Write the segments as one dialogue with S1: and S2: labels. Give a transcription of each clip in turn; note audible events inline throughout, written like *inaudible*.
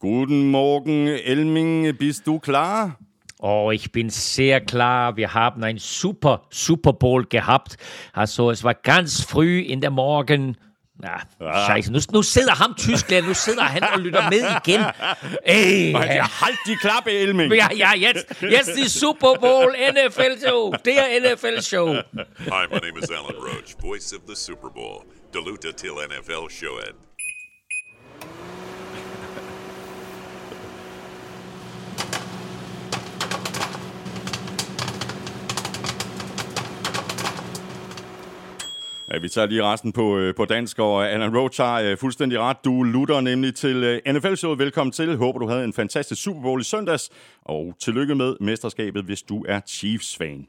S1: Guten Morgen, Elming. Bist du klar?
S2: Oh, ich bin sehr klar. Wir haben ein super Super Bowl gehabt. Also es war ganz früh in der Morgen. Ja, ah. scheiße. Nu, nu sidder ham Tyskland, nu sidder han og lytter med igen.
S1: Ey, ja, halt die Klappe, Elming.
S2: Ja, ja, jetzt, jetzt die Super Bowl NFL-Show. Der NFL-Show.
S3: Hi, my name is Alan Roach, voice of the Super Bowl. Deluta till NFL show it.
S1: Ja, vi tager lige resten på, øh, på dansk, og øh, Alan Roach har øh, fuldstændig ret. Du lutter nemlig til øh, NFL-showet. Velkommen til. Håber, du havde en fantastisk Super Bowl i søndags, og tillykke med mesterskabet, hvis du er Chiefs-fan.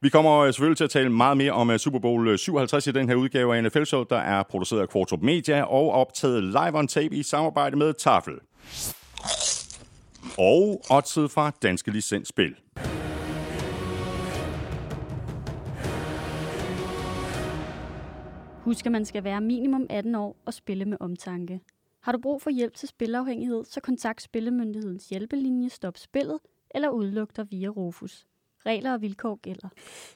S1: Vi kommer øh, selvfølgelig til at tale meget mere om øh, Super Bowl 57 i den her udgave af NFL-showet, der er produceret af Quartop Media og optaget live on tape i samarbejde med Tafel. Og oddset fra Danske Licensspil.
S4: Husk, at man skal være minimum 18 år og spille med omtanke. Har du brug for hjælp til spilafhængighed, så kontakt Spillemyndighedens hjælpelinje Stop Spillet eller udluk dig via Rufus. Regler og vilkår gælder.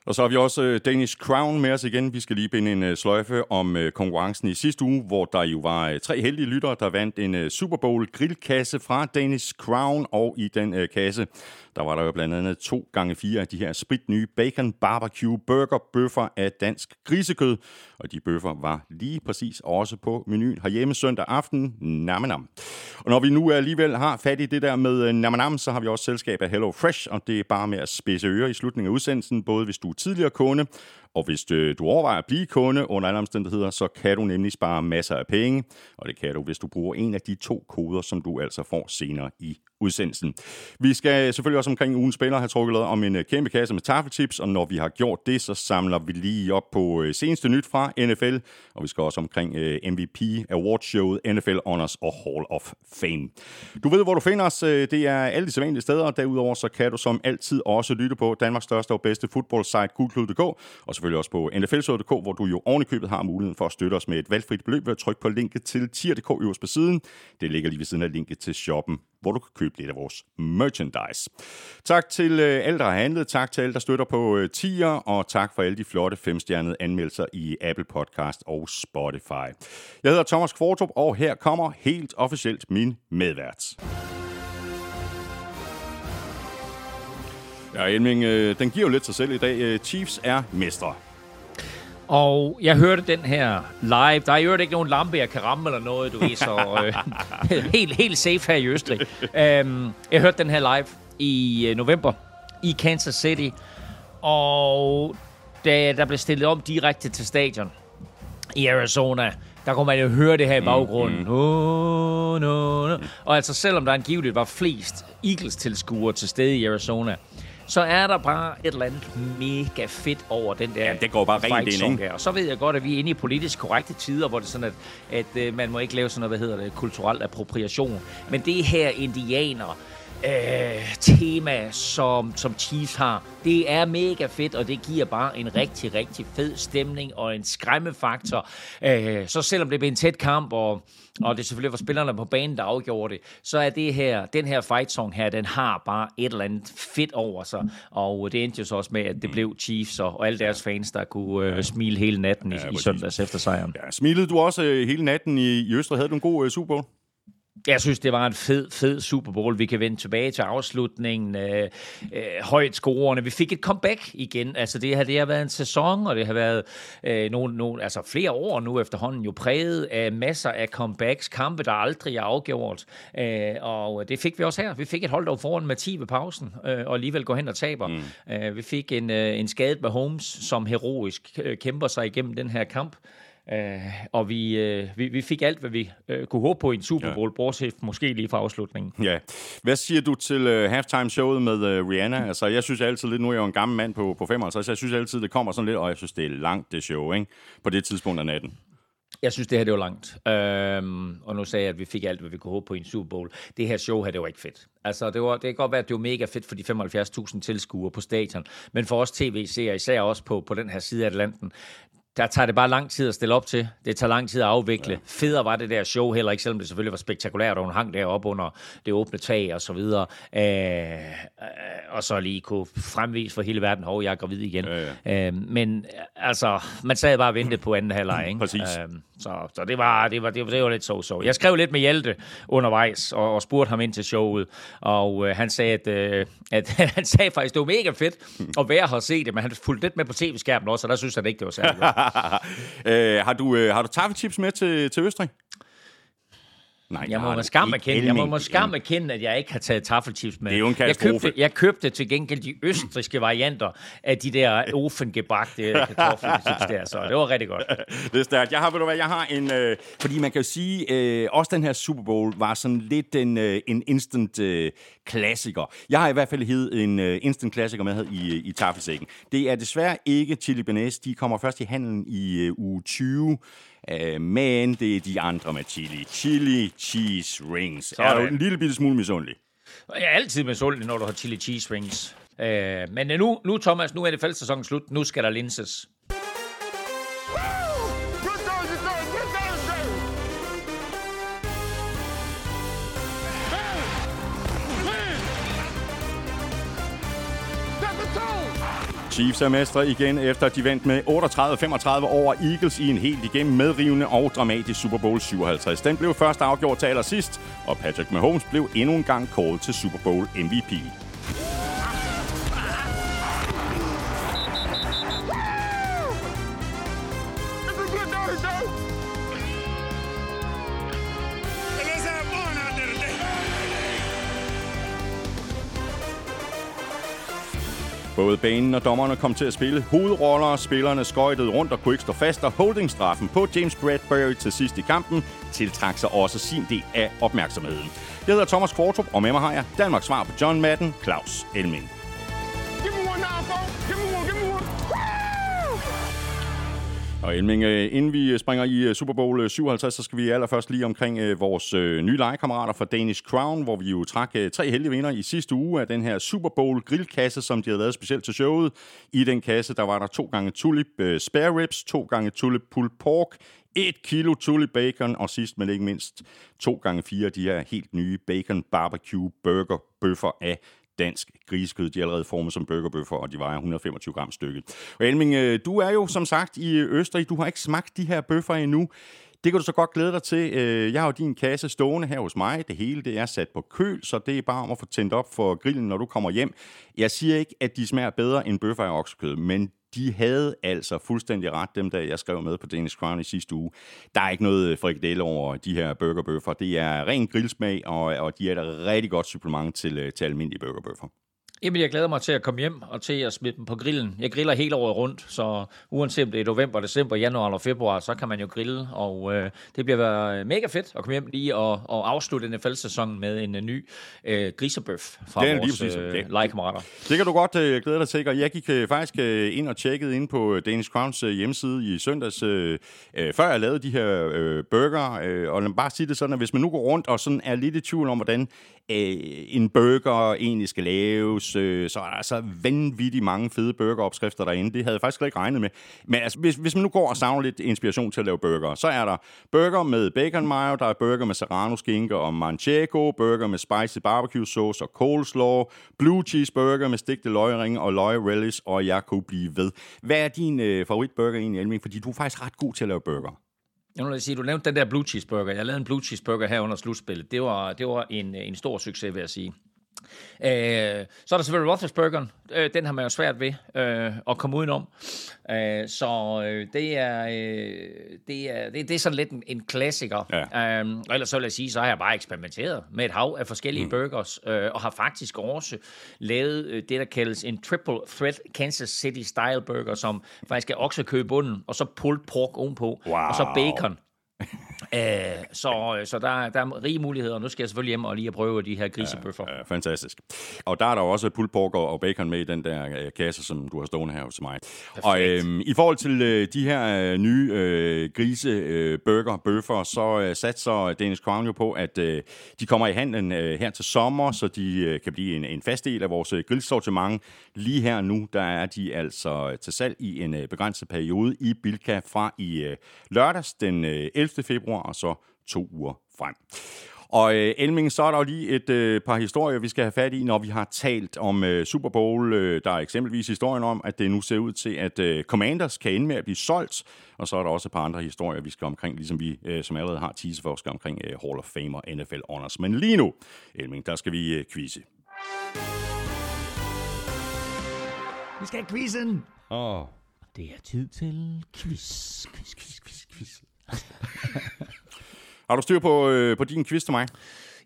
S1: Og så har vi også øh, Danish Crown med os igen. Vi skal lige binde en øh, sløjfe om øh, konkurrencen i sidste uge, hvor der jo var tre heldige lyttere, der vandt en Super Bowl grillkasse fra Danish Crown, og i den kasse, der var der jo blandt andet to gange fire af de her spritnye bacon barbecue burger bøffer af dansk grisekød. Og de bøffer var lige præcis også på menuen herhjemme søndag aften. Namanam. Og når vi nu alligevel har fat i det der med øh, namanam, så har vi også selskab af Hello Fresh, og det er bare med at spidse ører i slutningen af udsendelsen, både hvis du er tidligere kunde, og hvis øh, du overvejer at blive kunde under alle omstændigheder, så kan du nemlig spare masser af penge, og det kan du, hvis du bruger en af de to koder, som du altså får senere i udsendelsen. Vi skal selvfølgelig også omkring ugens spiller have trukket om en øh, kæmpe kasse med taffeltips, og når vi har gjort det, så samler vi lige op på øh, seneste nyt fra NFL, og vi skal også omkring øh, MVP MVP Showet, NFL Honors og Hall of Fame. Du ved, hvor du finder os. Det er alle de sædvanlige steder, og derudover så kan du som altid også lytte på Danmarks største og bedste fodboldsite, gulklud.dk, og selvfølgelig også på nflshow.dk, hvor du jo ovenikøbet har muligheden for at støtte os med et valgfrit beløb ved at trykke på linket til tier.dk øverst på siden. Det ligger lige ved siden af linket til shoppen hvor du kan købe lidt af vores merchandise. Tak til øh, alle, der har handlet. Tak til alle, der støtter på øh, tier. Og tak for alle de flotte femstjernede anmeldelser i Apple Podcast og Spotify. Jeg hedder Thomas Kvartrup, og her kommer helt officielt min medvært. Ja, Elming, øh, den giver jo lidt sig selv i dag. Øh, Chiefs er mestre.
S2: Og jeg hørte den her live. Der er jo ikke nogen lampe, jeg kan ramme eller noget, du ved, så øh, *laughs* helt, helt safe her i Østrig. Um, jeg hørte den her live i øh, november i Kansas City, og da der blev stillet om direkte til stadion i Arizona, der kunne man jo høre det her i baggrunden. Mm, mm. Oh, no, no. Og altså, selvom der angiveligt var flest Eagles-tilskuere til stede i Arizona, så er der bare et eller andet mega fedt over den der
S1: Ja, det går bare rent ind, ikke?
S2: Og så ved jeg godt, at vi er inde i politisk korrekte tider, hvor det er sådan, at, at uh, man må ikke lave sådan noget, hvad hedder det, kulturel appropriation. Men det her indianer, øh, tema, som, som Chiefs har. Det er mega fedt, og det giver bare en rigtig, rigtig fed stemning og en skræmmefaktor. Øh, så selvom det bliver en tæt kamp, og, og det selvfølgelig var spillerne på banen, der afgjorde det, så er det her, den her fight song her, den har bare et eller andet fedt over sig. Og det endte jo så også med, at det blev Chiefs og, og alle deres fans, der kunne øh, smile hele natten i, ja, i søndags efter sejren.
S1: Ja, smilede du også øh, hele natten i, i Østrig? Havde du en god øh, Super Bowl?
S2: Jeg synes, det var en fed, fed Super Bowl. Vi kan vende tilbage til afslutningen. Øh, øh, højt scorerne. Vi fik et comeback igen. Altså, det, her, det har været en sæson, og det har været øh, nogle, nogle, altså, flere år nu efterhånden jo præget af masser af comebacks. Kampe, der aldrig er afgjort. Øh, og det fik vi også her. Vi fik et hold, der foran med 10 ved pausen, øh, og alligevel går hen og taber. Mm. Øh, vi fik en, øh, en skadet med Holmes, som heroisk øh, kæmper sig igennem den her kamp. Uh, og vi, uh, vi, vi fik alt, hvad vi uh, kunne håbe på i en Super Bowl, ja. bortset måske lige fra afslutningen.
S1: Ja. Hvad siger du til uh, halftime-showet med uh, Rihanna? Altså, jeg synes altid lidt, nu er jeg jo en gammel mand på, på 55, så jeg synes altid, det kommer sådan lidt, og jeg synes, det er langt, det show, ikke? På det tidspunkt af natten.
S2: Jeg synes, det her det var langt. Øhm, og nu sagde jeg, at vi fik alt, hvad vi kunne håbe på i en Super Bowl. Det her show her, det var ikke fedt. Altså, det, var, det kan godt være, at det var mega fedt for de 75.000 tilskuere på stadion. Men for os tv-serier, især også på, på den her side af Atlanten, der tager det bare lang tid at stille op til. Det tager lang tid at afvikle. Ja. Federe var det der show heller ikke, selvom det selvfølgelig var spektakulært, og hun hang deroppe under det åbne tag og så videre. Øh, og så lige kunne fremvise for hele verden, hov, jeg er gravid igen. Ja, ja. Øh, men altså, man sad bare og ventede på anden halvleg, ikke?
S1: Præcis.
S2: Øh, så, så det var, det var, det var, det var lidt så-så. Jeg skrev lidt med Hjalte undervejs, og, og spurgte ham ind til showet, og øh, han sagde, at, øh, at *laughs* han sagde faktisk, det var mega fedt at være her og se det, men han fulgte lidt med på tv-skærmen også, og der synes han ikke, det var særlig *laughs*
S1: øh, har du, øh, har du taffelchips med til, til Østrig?
S2: Nej, jeg må med skam erkende, jeg må med skam erkende, at jeg ikke har taget taffelchips med.
S1: Det er jo en
S2: jeg købte, jeg købte til gengæld de østriske varianter af de der *laughs* ofengebagte kartoffelchips der, så det var rigtig godt. *laughs*
S1: det er stærkt. Jeg har, ved du hvad, jeg har en, øh, fordi man kan jo sige, øh, også den her Super Bowl var sådan lidt en, øh, en instant øh, klassiker. Jeg har i hvert fald hed en øh, instant klassiker med i, i taffelsækken. Det er desværre ikke chili bearnaise. De kommer først i handelen i øh, uge 20. Uh, men det er de andre med chili. Chili cheese rings. Så er du en lille bitte smule misundelig?
S2: Jeg er altid misundelig, når du har chili cheese rings. Uh, men nu, nu, Thomas, nu er det fældsæsonen slut. Nu skal der linses.
S1: Chiefs er mestre igen, efter de vandt med 38-35 over Eagles i en helt igennem medrivende og dramatisk Super Bowl 57. Den blev først afgjort til allersidst, og Patrick Mahomes blev endnu en gang kåret til Super Bowl MVP. Både banen og dommerne kom til at spille hovedroller, spillerne skøjtede rundt og kunne ikke stå fast, og holdingstraffen på James Bradbury til sidst i kampen tiltrak sig også sin del af opmærksomheden. Jeg hedder Thomas Kvartrup, og med mig har jeg Danmarks svar på John Madden, Claus Elming. Og Elming, øh, inden vi øh, springer i øh, Super Bowl 57, så skal vi allerførst lige omkring vores nye legekammerater fra Danish Crown, hvor vi jo trak tre heldige vinder i sidste uge af den her Super Bowl grillkasse, som de havde lavet specielt til showet. I den kasse, der var der to gange tulip spare ribs, to gange tulip pulled pork, et kilo tulip bacon, og sidst men ikke mindst to gange fire de her helt nye bacon barbecue burger bøffer af dansk grisekød. De er allerede formet som burgerbøffer, og de vejer 125 gram stykket. Og Elming, øh, du er jo som sagt i Østrig. Du har ikke smagt de her bøffer endnu. Det kan du så godt glæde dig til. Øh, jeg har jo din kasse stående her hos mig. Det hele det er sat på køl, så det er bare om at få tændt op for grillen, når du kommer hjem. Jeg siger ikke, at de smager bedre end bøffer af oksekød, men de havde altså fuldstændig ret, dem der jeg skrev med på Danish Crown i sidste uge. Der er ikke noget øh, frikadelle over de her burgerbøffer. Det er ren grillsmag, og, og de er et rigtig godt supplement til, øh, til almindelige burgerbøffer.
S2: Jamen, jeg glæder mig til at komme hjem og til at smide dem på grillen. Jeg griller hele året rundt, så uanset om det er november, december, januar eller februar, så kan man jo grille, og øh, det bliver mega fedt at komme hjem lige og, og afslutte NFL-sæsonen med en, en ny øh, grisebøf fra det er vores øh, okay. legekammerater.
S1: Det kan du godt øh, glæde dig til, og jeg gik øh, faktisk øh, ind og tjekkede ind på Danish Crowns øh, hjemmeside i søndags, øh, øh, før jeg lavede de her øh, burger, øh, og lad mig bare sige det sådan, at hvis man nu går rundt og sådan er lidt i tvivl om, hvordan øh, en burger egentlig skal laves, øh, så er der altså vanvittigt mange fede burgeropskrifter derinde. Det havde jeg faktisk ikke regnet med. Men altså, hvis, hvis man nu går og savner lidt inspiration til at lave burger, så er der burger med bacon mayo, der er burger med serrano skinke og manchego, burger med spicy barbecue sauce og coleslaw, blue cheese burger med stigte løgring og løg relish, og jeg kunne blive ved. Hvad er din øh, favoritburger egentlig, Elming? Fordi du er faktisk ret god til at lave burger.
S2: Jeg vil sige, du nævnte den der blue cheeseburger. Jeg lavede en blue cheeseburger her under slutspillet. Det var, det var en, en stor succes, vil jeg sige. Øh, så er der selvfølgelig Roethlisbergeren. Øh, den har man jo svært ved øh, at komme udenom. Øh, så øh, det, er, øh, det, er, det, det er sådan lidt en, en klassiker. Ja. Øh, og ellers så vil jeg sige, så har jeg bare eksperimenteret med et hav af forskellige mm. burgers, øh, og har faktisk også lavet øh, det, der kaldes en triple threat Kansas City style burger, som faktisk er oksekød i bunden, og så pulled pork ovenpå, wow. og så bacon *laughs* Øh, så så der, der er rige muligheder. Nu skal jeg selvfølgelig hjem og lige prøve de her grisebøffer.
S1: Ja, fantastisk. Og der er der også pulled pork og bacon med i den der øh, kasse, som du har stående her hos mig. Perfekt. Og øhm, i forhold til øh, de her øh, nye øh, grise øh, bøffer, så øh, satser Danish Crown jo på, at øh, de kommer i handlen øh, her til sommer, så de øh, kan blive en, en fast del af vores øh, grillsortiment. Lige her nu, der er de altså til salg i en øh, begrænset periode i Bilka fra i øh, lørdags den øh, 11. februar og så to uger frem. Og øh, Elming, så er der jo lige et øh, par historier, vi skal have fat i, når vi har talt om øh, Super Bowl. Øh, der er eksempelvis historien om, at det nu ser ud til, at øh, Commanders kan ende med at blive solgt. Og så er der også et par andre historier, vi skal omkring, ligesom vi øh, som allerede har teaser for, skal omkring øh, Hall of Fame og NFL Honors. Men lige nu, Elming, der skal vi øh, quizze.
S2: Vi skal have quizzen!
S1: Åh. Oh.
S2: Det er tid til quiz, quiz, quiz, quiz, quiz.
S1: Har du styr på, øh, på din quiz til mig?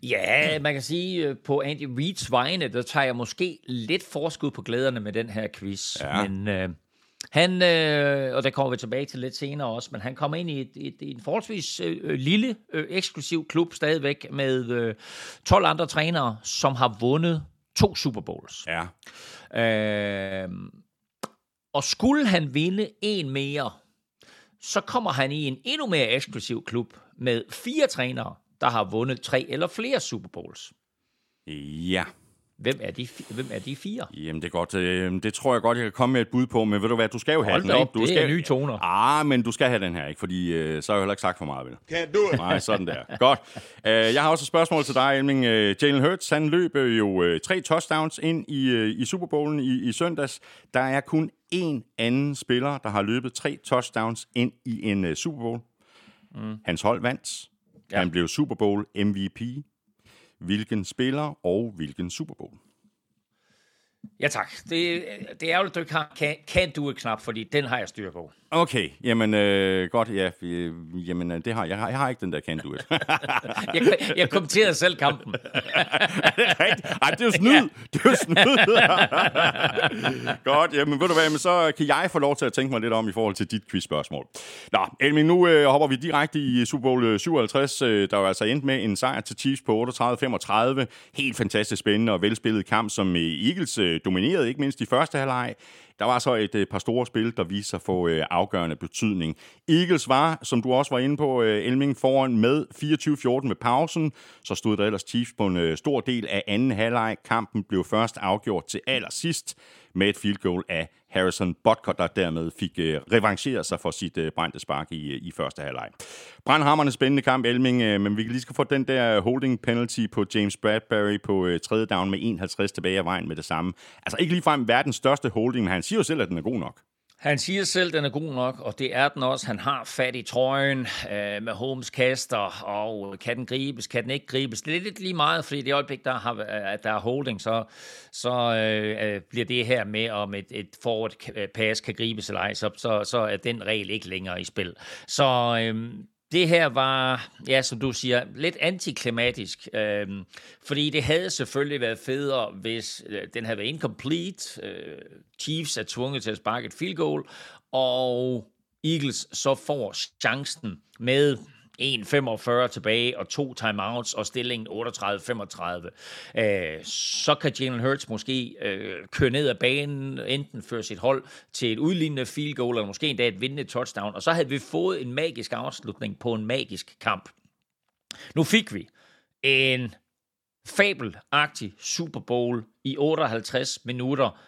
S2: Ja, man kan sige, øh, på Andy Reeds vegne, der tager jeg måske lidt forskud på glæderne med den her quiz.
S1: Ja.
S2: Men øh, han, øh, og der kommer vi tilbage til lidt senere også, men han kommer ind i et, et, et en forholdsvis øh, lille, øh, eksklusiv klub stadigvæk med øh, 12 andre trænere, som har vundet to Super Bowls.
S1: Ja.
S2: Øh, og skulle han vinde en mere, så kommer han i en endnu mere eksklusiv klub med fire trænere, der har vundet tre eller flere Super Bowls.
S1: Ja.
S2: Hvem er de, hvem er de fire?
S1: Jamen, det er godt. Øh, det tror jeg godt, jeg kan komme med et bud på, men ved du hvad, du skal jo have
S2: Hold
S1: den,
S2: op,
S1: ikke? Du
S2: det
S1: skal...
S2: er nye toner.
S1: Ah, men du skal have den her, ikke? Fordi øh, så har jeg heller ikke sagt for meget, vel?
S3: Can't do it.
S1: Nej, sådan der. Godt. Uh, jeg har også et spørgsmål til dig, Elming. Uh, Jalen Hurts, han løb øh, jo uh, tre touchdowns ind i, i Super Bowlen i, i søndags. Der er kun én anden spiller, der har løbet tre touchdowns ind i en uh, Super Bowl. Mm. Hans hold vandt. Ja. Han blev Super Bowl MVP. Hvilken spiller og hvilken Super Bowl?
S2: Ja tak. Det, det er jo, at du ikke har kan, kan du it knap, fordi den har jeg styr på.
S1: Okay, jamen øh, godt, ja, øh, jamen øh, det har jeg, har, jeg har ikke den der can do it. *laughs*
S2: Jeg, jeg kommenterede selv kampen. *laughs*
S1: Ej, det er jo *laughs* snyd. Det er jo snyd. Godt, jamen ved du hvad, men så kan jeg få lov til at tænke mig lidt om i forhold til dit quizspørgsmål. Nå, Elmin, nu øh, hopper vi direkte i Super Bowl øh, 57, øh, der jo altså endte med en sejr til Chiefs på 38-35. Helt fantastisk spændende og velspillet kamp, som øh, Eagles øh, dominerede, ikke mindst i første halvleg. Der var så et øh, par store spil, der viste sig at få øh, afgørende betydning. Eagles var, som du også var inde på, øh, Elming foran med 24-14 med pausen. Så stod der ellers Chiefs på en øh, stor del af anden halvleg. Kampen blev først afgjort til allersidst med et field goal af Harrison Butker, der dermed fik øh, revancheret sig for sit øh, brændte spark i, øh, i første halvleg. Brandhammerne spændende kamp, Elming, øh, men vi kan lige skal få den der holding penalty på James Bradbury på øh, tredje down med 51 tilbage af vejen med det samme. Altså ikke ligefrem verdens største holding, men han siger jo selv, at den er god nok.
S2: Han siger selv, at den er god nok, og det er den også. Han har fat i trøjen øh, med Holmes kaster, og øh, kan den gribes, kan den ikke gribes. Det er lidt lige meget, fordi det øjeblik, der, har, øh, at der er holding, så, så øh, øh, bliver det her med, om et, et forward pass kan gribes eller ej, så, så, så er den regel ikke længere i spil. Så øh, det her var, ja, som du siger, lidt antiklimatisk, øh, fordi det havde selvfølgelig været federe, hvis øh, den havde været incomplete. Øh, Chiefs er tvunget til at sparke et field goal, og Eagles så får chancen med 1.45 tilbage og to timeouts og stillingen 38-35. Øh, så kan Jalen Hurts måske øh, køre ned ad banen, enten føre sit hold til et udlignende field goal, eller måske endda et vindende touchdown, og så havde vi fået en magisk afslutning på en magisk kamp. Nu fik vi en fabelagtig Super Bowl i 58 minutter,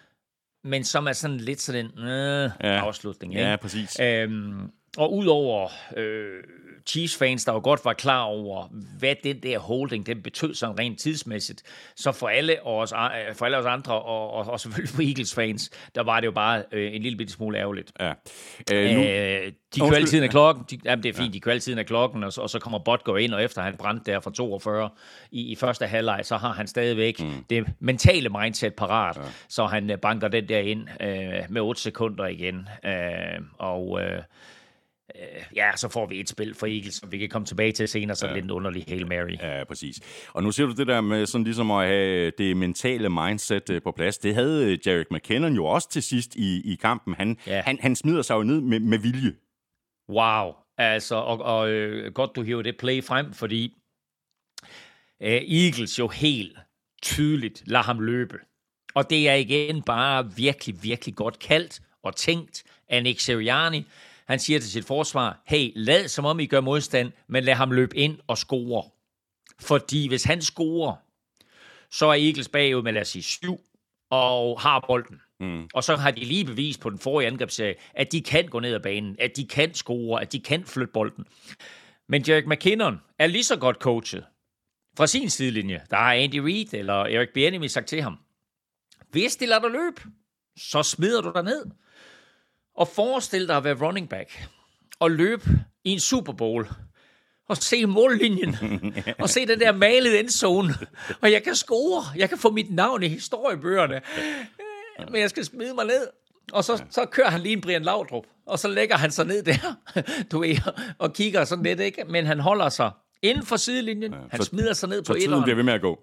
S2: men som er sådan lidt sådan en øh,
S1: Ja.
S2: afslutning. Ikke?
S1: Ja, præcis.
S2: Øhm, og udover øh, Chiefs-fans, der jo godt var klar over, hvad den der holding, den betød sådan rent tidsmæssigt, så for alle os, øh, for alle os andre, og, og, og selvfølgelig for Eagles-fans, der var det jo bare øh, en lille bitte smule ærgerligt.
S1: Ja. Øh, nu,
S2: Øh, de kører altid af klokken. De, jamen, det er fint, ja. de kører altid af klokken, og så, og så kommer Botgo ind, og efter han brændte der fra 42 i, i første halvleg, så har han stadigvæk mm. det mentale mindset parat, ja. så han øh, banker den der ind øh, med 8 sekunder igen. Øh, og øh, øh, ja, så får vi et spil for Eagles, som vi kan komme tilbage til senere, så ja. lidt en underlig Hail Mary.
S1: Ja, præcis. Og nu ser du det der med sådan ligesom at have det mentale mindset øh, på plads. Det havde øh, Jarek McKinnon jo også til sidst i, i kampen. Han,
S2: Ja.
S1: han, han smider sig jo ned med, med vilje.
S2: Wow. Altså, og, og øh, godt du hiver det play frem, fordi øh, Eagles jo helt tydeligt lader ham løbe. Og det er igen bare virkelig, virkelig godt kaldt og tænkt af Nick Sirianni. Han siger til sit forsvar, hey, lad som om I gør modstand, men lad ham løbe ind og score. Fordi hvis han scorer, så er Eagles bagud med, lad os sige, syv, og har bolden. Mm. Og så har de lige bevist på den forrige angrebsserie, at de kan gå ned ad banen, at de kan score, at de kan flytte bolden. Men Jerick McKinnon er lige så godt coachet fra sin sidelinje. Der har Andy Reid eller Eric Bieniemy sagt til ham, hvis de lader dig løbe, så smider du dig ned. Og forestil dig at være running back og løbe i en Super Bowl og se mållinjen, *laughs* *laughs* og se den der malede endzone, og jeg kan score, jeg kan få mit navn i historiebøgerne, men jeg skal smide mig ned. Og så, så kører han lige en Brian Laudrup, og så lægger han sig ned der, *laughs* du ved, og kigger sådan lidt, ikke? Men han holder sig inden for sidelinjen, ja, han så, smider sig ned på
S1: et Så bliver ved med at gå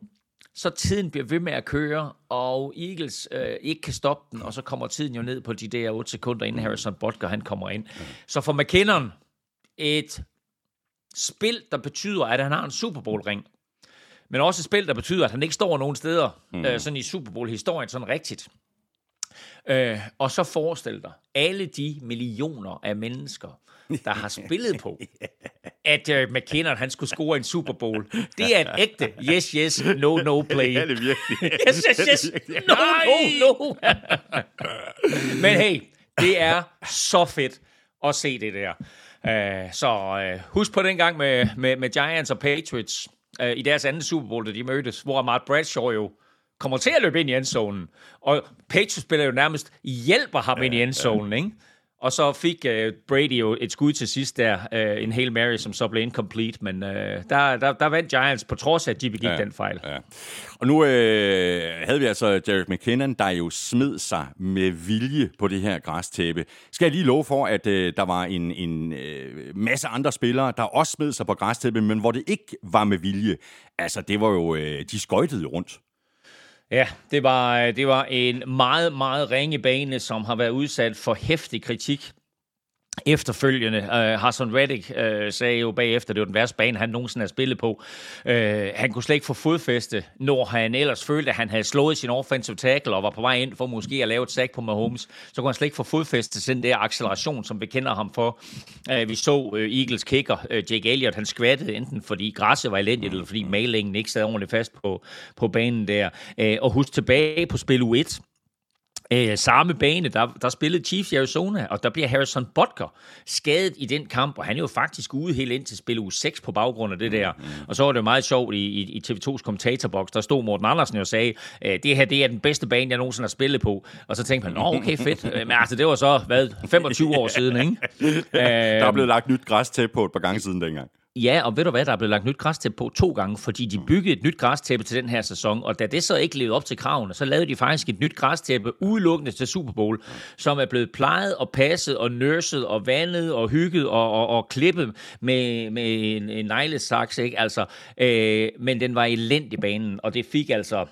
S2: så tiden bliver ved med at køre, og Eagles øh, ikke kan stoppe den, og så kommer tiden jo ned på de der 8 sekunder, inden Harrison Butker han kommer ind. Så for McKinnon, et spil, der betyder, at han har en Super Bowl-ring, men også et spil, der betyder, at han ikke står nogen steder, mm. øh, sådan i Super Bowl-historien, sådan rigtigt. Øh, og så forestil dig, alle de millioner af mennesker, der har spillet på, *laughs* at uh, McKinnon han skulle score en Super Bowl. Det er en ægte yes, yes, no, no play. *laughs*
S1: Ja, det er virkelig. *laughs*
S2: yes, yes, yes, no, no, no. Men hey, det er så fedt at se det der. Uh, så uh, husk på den gang med, med, med Giants og Patriots uh, i deres anden Super Bowl, da de mødtes, hvor Mark Bradshaw jo kommer til at løbe ind i endzonen. Og Patriots spiller jo nærmest hjælper ham ind i endzonen, ikke? Og så fik uh, Brady jo et skud til sidst der, uh, en Hail Mary, som så blev incomplete, men uh, der, der, der vandt Giants, på trods af, at de begik ja, den fejl. Ja.
S1: Og nu uh, havde vi altså Derek McKinnon, der jo smed sig med vilje på det her græstæppe. Skal jeg lige love for, at uh, der var en, en uh, masse andre spillere, der også smed sig på græstæppe, men hvor det ikke var med vilje. Altså, det var jo, uh, de skøjtede rundt.
S2: Ja, det var, øh, det var en meget, meget ringe bane, som har været udsat for hæftig kritik. Efterfølgende, øh, uh, Hassan Reddick uh, sagde jo bagefter, det var den værste bane, han nogensinde har spillet på. Uh, han kunne slet ikke få fodfæste, når han ellers følte, at han havde slået sin offensive tackle og var på vej ind for måske at lave et sack på Mahomes. Så kunne han slet ikke få fodfæste til den der acceleration, som vi kender ham for. Uh, vi så uh, Eagles kicker, uh, Jake Elliott, han skvattede enten fordi græsset var elendigt, eller fordi malingen ikke sad ordentligt fast på, på banen der. Uh, og husk tilbage på spil U1, Øh, samme bane, der, der spillede Chiefs i Arizona, og der bliver Harrison Butker skadet i den kamp, og han er jo faktisk ude helt ind til spil u 6 på baggrund af det der. Mm. Og så var det jo meget sjovt i, i, i TV2's kommentarboks, der stod Morten Andersen og sagde, øh, det her det er den bedste bane, jeg nogensinde har spillet på. Og så tænkte man, nå okay, fedt. *laughs* Men altså, det var så, hvad, 25 år siden, ikke? *laughs*
S1: der er blevet lagt nyt græs til på et par gange siden dengang.
S2: Ja, og ved du hvad, der er blevet lagt nyt græstæppe på to gange, fordi de byggede et nyt græstæppe til den her sæson, og da det så ikke levede op til kravene, så lavede de faktisk et nyt græstæppe udelukkende til Super Bowl, som er blevet plejet og passet og nørset og vandet og hygget og, og, og klippet med, med en, en neglesaks, ikke? Altså, øh, men den var elendig banen, og det fik altså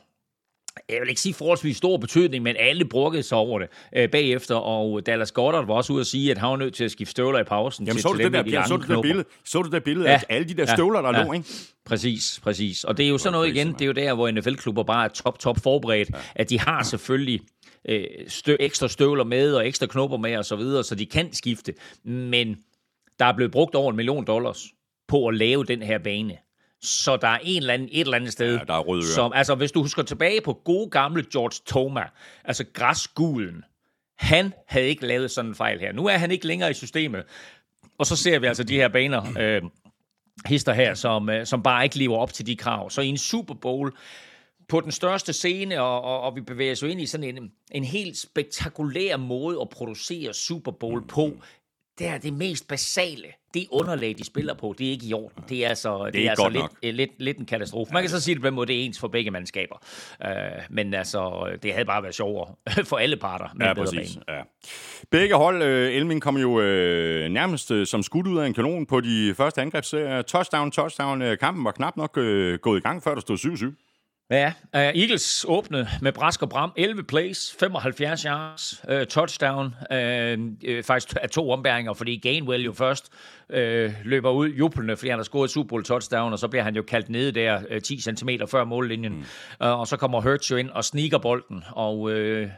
S2: jeg vil ikke sige forholdsvis stor betydning, men alle bruggede sig over det øh, bagefter, og Dallas Goddard var også ude at sige, at han var nødt til at skifte støvler i pausen.
S1: Jamen, til, så, du det der, de så, du det billede, så du det billede ja. af alle de der støvler, der ja. lå, ikke?
S2: Præcis, præcis. Og det er jo sådan noget igen, det er jo der, hvor NFL-klubber bare er top, top forberedt, ja. at de har selvfølgelig øh, stø, ekstra støvler med, og ekstra knopper med, og så videre, så de kan skifte. Men der er blevet brugt over en million dollars på at lave den her bane. Så der er en eller anden, et eller andet sted.
S1: Ja, der er røde
S2: som, Altså, hvis du husker tilbage på gode gamle George Toma, altså græsgulen, han havde ikke lavet sådan en fejl her. Nu er han ikke længere i systemet. Og så ser vi altså de her baner, øh, hister her, som, øh, som bare ikke lever op til de krav. Så i en Super Bowl, på den største scene, og, og, og vi bevæger os jo ind i sådan en, en helt spektakulær måde at producere Super Bowl på, det er det mest basale. Det underlag, de spiller på, det er ikke i orden. Det er altså, det, det er altså lidt, lidt, lidt, lidt en katastrofe. Man kan så sige det på en måde, det er ens for begge mandskaber. Uh, men altså, det havde bare været sjovere *laughs* for alle parter med ja, præcis. Ja.
S1: Begge hold, uh, Elming kom jo uh, nærmest uh, som skudt ud af en kanon på de første angrebsserier. Touchdown, touchdown. Uh, kampen var knap nok uh, gået i gang, før der stod 7-7.
S2: Ja, uh, Eagles åbnede med Brask og Bram. 11 plays, 75 yards, uh, touchdown. Uh, uh, faktisk af to ombæringer, fordi Gainwell jo først uh, løber ud jublende, fordi han har scoret Super Bowl touchdown, og så bliver han jo kaldt nede der uh, 10 cm før mållinjen. Mm. Uh, og så kommer Hurts jo ind og sniker bolden, og... Uh,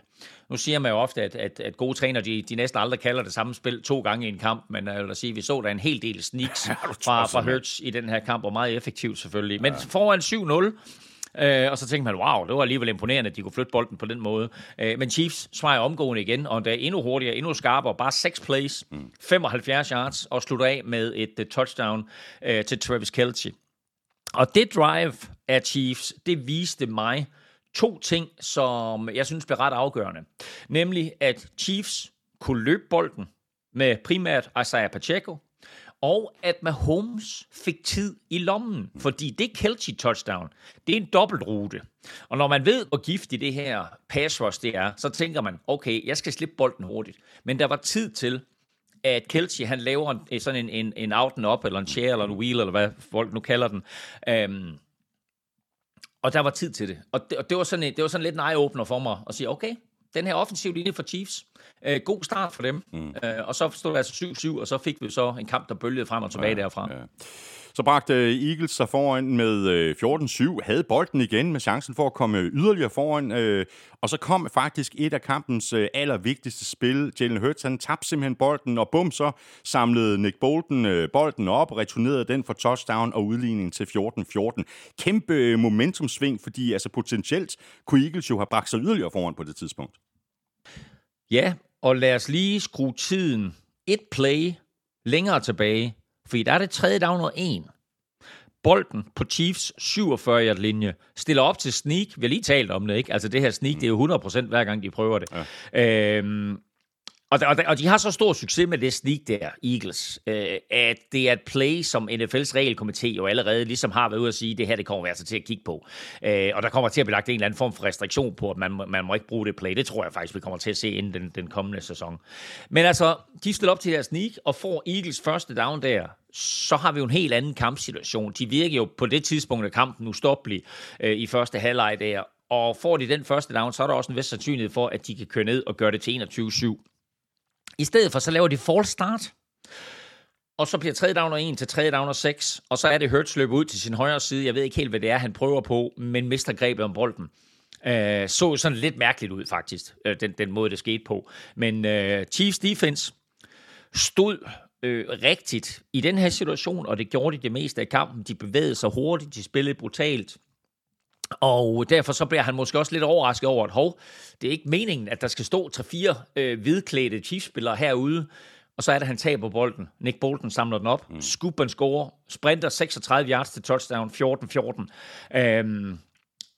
S2: nu siger man jo ofte, at, at, at gode træner, de, de næsten aldrig kalder det samme spil to gange i en kamp, men jeg vil sige, vi så der en hel del sneaks *laughs* fra, fra Hurts i den her kamp, og meget effektivt selvfølgelig. Men foran 7-0, Øh, og så tænkte man, wow, det var alligevel imponerende, at de kunne flytte bolden på den måde. Øh, men Chiefs svarer omgående igen, og der er endnu hurtigere, endnu skarpere. Bare 6 plays, mm. 75 yards, og slutter af med et uh, touchdown uh, til Travis Kelce. Og det drive af Chiefs, det viste mig to ting, som jeg synes blev ret afgørende. Nemlig, at Chiefs kunne løbe bolden med primært Isaiah Pacheco, og at Mahomes fik tid i lommen, fordi det Kelsey touchdown, det er en dobbeltrute. Og når man ved, hvor giftigt det her pass rush det er, så tænker man, okay, jeg skal slippe bolden hurtigt. Men der var tid til, at Kelsey han laver en, sådan en, en, en out and up, eller en chair, eller en wheel, eller hvad folk nu kalder den. Um, og der var tid til det. Og det, og det var sådan, det var sådan lidt en eye-opener for mig, at sige, okay, den her offensiv linje for Chiefs, øh, god start for dem. Mm. Øh, og så stod det altså 7-7, og så fik vi så en kamp, der bølgede frem og tilbage ja, derfra. Ja.
S1: Så bragte øh, Eagles sig foran med 14-7, øh, havde bolden igen med chancen for at komme yderligere foran, øh, og så kom faktisk et af kampens allervigtigste spil. Jalen Hurts, han tabte simpelthen bolden, og bum, så samlede Nick Bolton bolden op, returnerede den for touchdown og udligning til 14-14. Kæmpe momentumsving, fordi altså potentielt kunne Eagles jo have bragt sig yderligere foran på det tidspunkt.
S2: Ja, og lad os lige skrue tiden et play længere tilbage, fordi der er det tredje down og en. Bolden på Chiefs 47 linje stiller op til sneak. Vi har lige talt om det, ikke? Altså det her sneak, det er jo 100% hver gang, de prøver det. Ja. Øhm, og, og, og de har så stor succes med det sneak der, Eagles, øh, at det er et play, som NFL's regelkomité jo allerede ligesom har været ude at sige, det her det kommer vi altså til at kigge på. Øh, og der kommer til at blive lagt en eller anden form for restriktion på, at man, man må ikke bruge det play. Det tror jeg faktisk, vi kommer til at se inden den, den kommende sæson. Men altså, de stiller op til deres sneak og får Eagles første down der, så har vi jo en helt anden kampsituation. De virker jo på det tidspunkt af kampen ustoppelig øh, i første halvleg der, og får de den første down, så er der også en vis sandsynlighed for, at de kan køre ned og gøre det til 21-7. I stedet for, så laver de false start. Og så bliver 3 downer 1 til 3 downer 6. Og så er det Hurts løber ud til sin højre side. Jeg ved ikke helt, hvad det er, han prøver på, men mister grebet om bolden. Øh, så sådan lidt mærkeligt ud, faktisk, øh, den, den måde, det skete på. Men øh, Chiefs defense stod øh, rigtigt i den her situation, og det gjorde de det meste af kampen. De bevægede sig hurtigt, de spillede brutalt. Og derfor så bliver han måske også lidt overrasket over, at hov, det er ikke meningen, at der skal stå 3-4 øh, hvidklædte Chiefs-spillere herude, og så er det, han taber bolden. Nick Bolton samler den op, mm. en score, sprinter 36 yards til touchdown, 14-14. Øhm,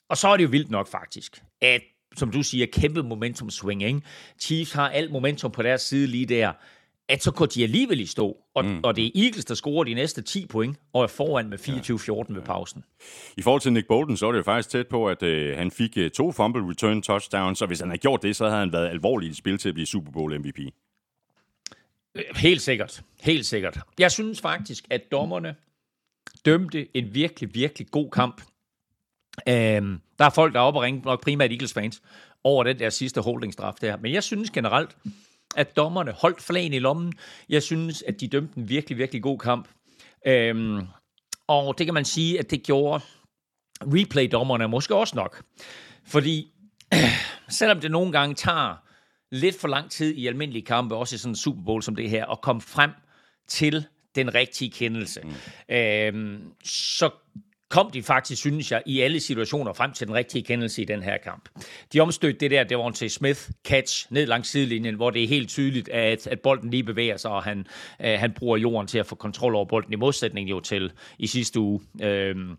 S2: og så er det jo vildt nok faktisk, at som du siger, kæmpe momentum swing. Ikke? Chiefs har alt momentum på deres side lige der at så går de alligevel i stå. Og, mm. og det er Eagles, der scorer de næste 10 point, og er foran med 24-14 ja. ved pausen.
S1: I forhold til Nick Bolton, så er det jo faktisk tæt på, at øh, han fik øh, to fumble return touchdowns, så hvis han havde gjort det, så havde han været alvorligt i spil til at blive Super Bowl MVP.
S2: Øh, helt sikkert. Helt sikkert. Jeg synes faktisk, at dommerne dømte en virkelig, virkelig god kamp. Øhm, der er folk, der er oppe og ringe, nok primært Eagles-fans, over den der sidste holdingsdraft der. Men jeg synes generelt, at dommerne holdt flagen i lommen. Jeg synes, at de dømte en virkelig, virkelig god kamp. Øhm, og det kan man sige, at det gjorde replay-dommerne måske også nok. Fordi *clears throat* selvom det nogle gange tager lidt for lang tid i almindelige kampe, også i sådan en Super Bowl som det her, at komme frem til den rigtige kendelse, mm. øhm, så kom de faktisk, synes jeg, i alle situationer frem til den rigtige kendelse i den her kamp. De omstødte det der, Devontae var en Smith catch ned langs sidelinjen, hvor det er helt tydeligt, at, at bolden lige bevæger sig, og han, øh, han bruger jorden til at få kontrol over bolden, i modsætning jo til i sidste uge. Øhm,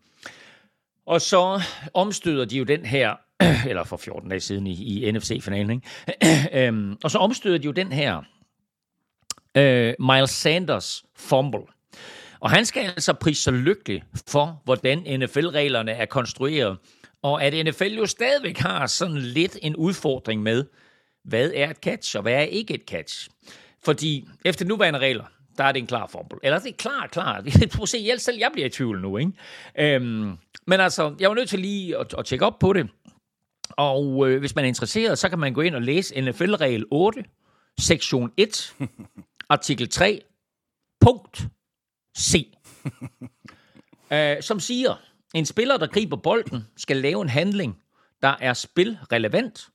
S2: og så omstøder de jo den her, *clears throat* eller for 14 dage siden i, i NFC-finalen, ikke? *clears throat* øhm, og så omstøder de jo den her øh, Miles Sanders fumble, og han skal altså prise sig lykkelig for, hvordan NFL-reglerne er konstrueret, og at NFL jo stadigvæk har sådan lidt en udfordring med, hvad er et catch, og hvad er ikke et catch. Fordi efter nuværende regler, der er det en klar fumble. Eller det er klar, klar. *laughs* Prøv at se, selv jeg bliver i tvivl nu, ikke? Øhm, men altså, jeg var nødt til lige at, at tjekke op på det. Og øh, hvis man er interesseret, så kan man gå ind og læse NFL-regel 8, sektion 1, *laughs* artikel 3, punkt C. *laughs* øh, som siger, en spiller, der griber bolden, skal lave en handling, der er spilrelevant.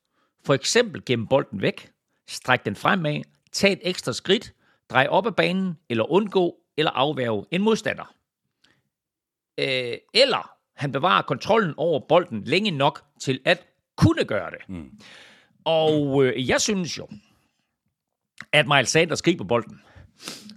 S2: For eksempel gemme bolden væk, stræk den fremad, tag et ekstra skridt, drej op ad banen, eller undgå eller afværge en modstander. Øh, eller han bevarer kontrollen over bolden længe nok til at kunne gøre det. Mm. Og øh, jeg synes jo, at Miles Sanders griber bolden,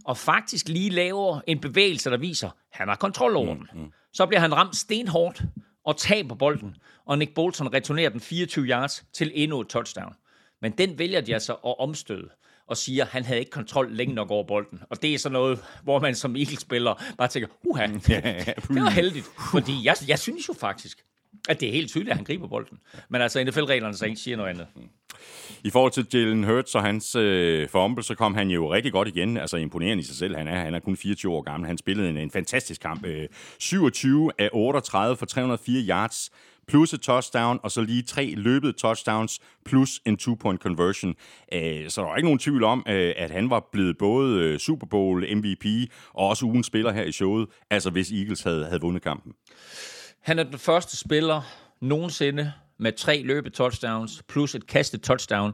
S2: og faktisk lige laver en bevægelse, der viser, at han har kontrol over den. Mm. Så bliver han ramt stenhårdt og taber bolden, og Nick Bolton returnerer den 24 yards til endnu et touchdown. Men den vælger de altså at omstøde og siger, at han havde ikke kontrol længe nok over bolden. Og det er sådan noget, hvor man som Eagles-spiller bare tænker, uha, *laughs* det var heldigt. Fordi jeg, jeg synes jo faktisk, at det er helt tydeligt, at han griber bolden. Men altså, NFL-reglerne så ikke siger noget andet. Mm.
S1: I forhold til Jalen Hurts og hans øh, fumble, så kom han jo rigtig godt igen. Altså imponerende i sig selv. Han er, han er kun 24 år gammel. Han spillede en, en fantastisk kamp. Øh, 27 af 38 for 304 yards plus et touchdown, og så lige tre løbede touchdowns, plus en two-point conversion. Øh, så der var ikke nogen tvivl om, øh, at han var blevet både øh, Super Bowl MVP og også ugen spiller her i showet, altså hvis Eagles havde, havde vundet kampen.
S2: Han er den første spiller nogensinde med tre løbe touchdowns plus et kastet touchdown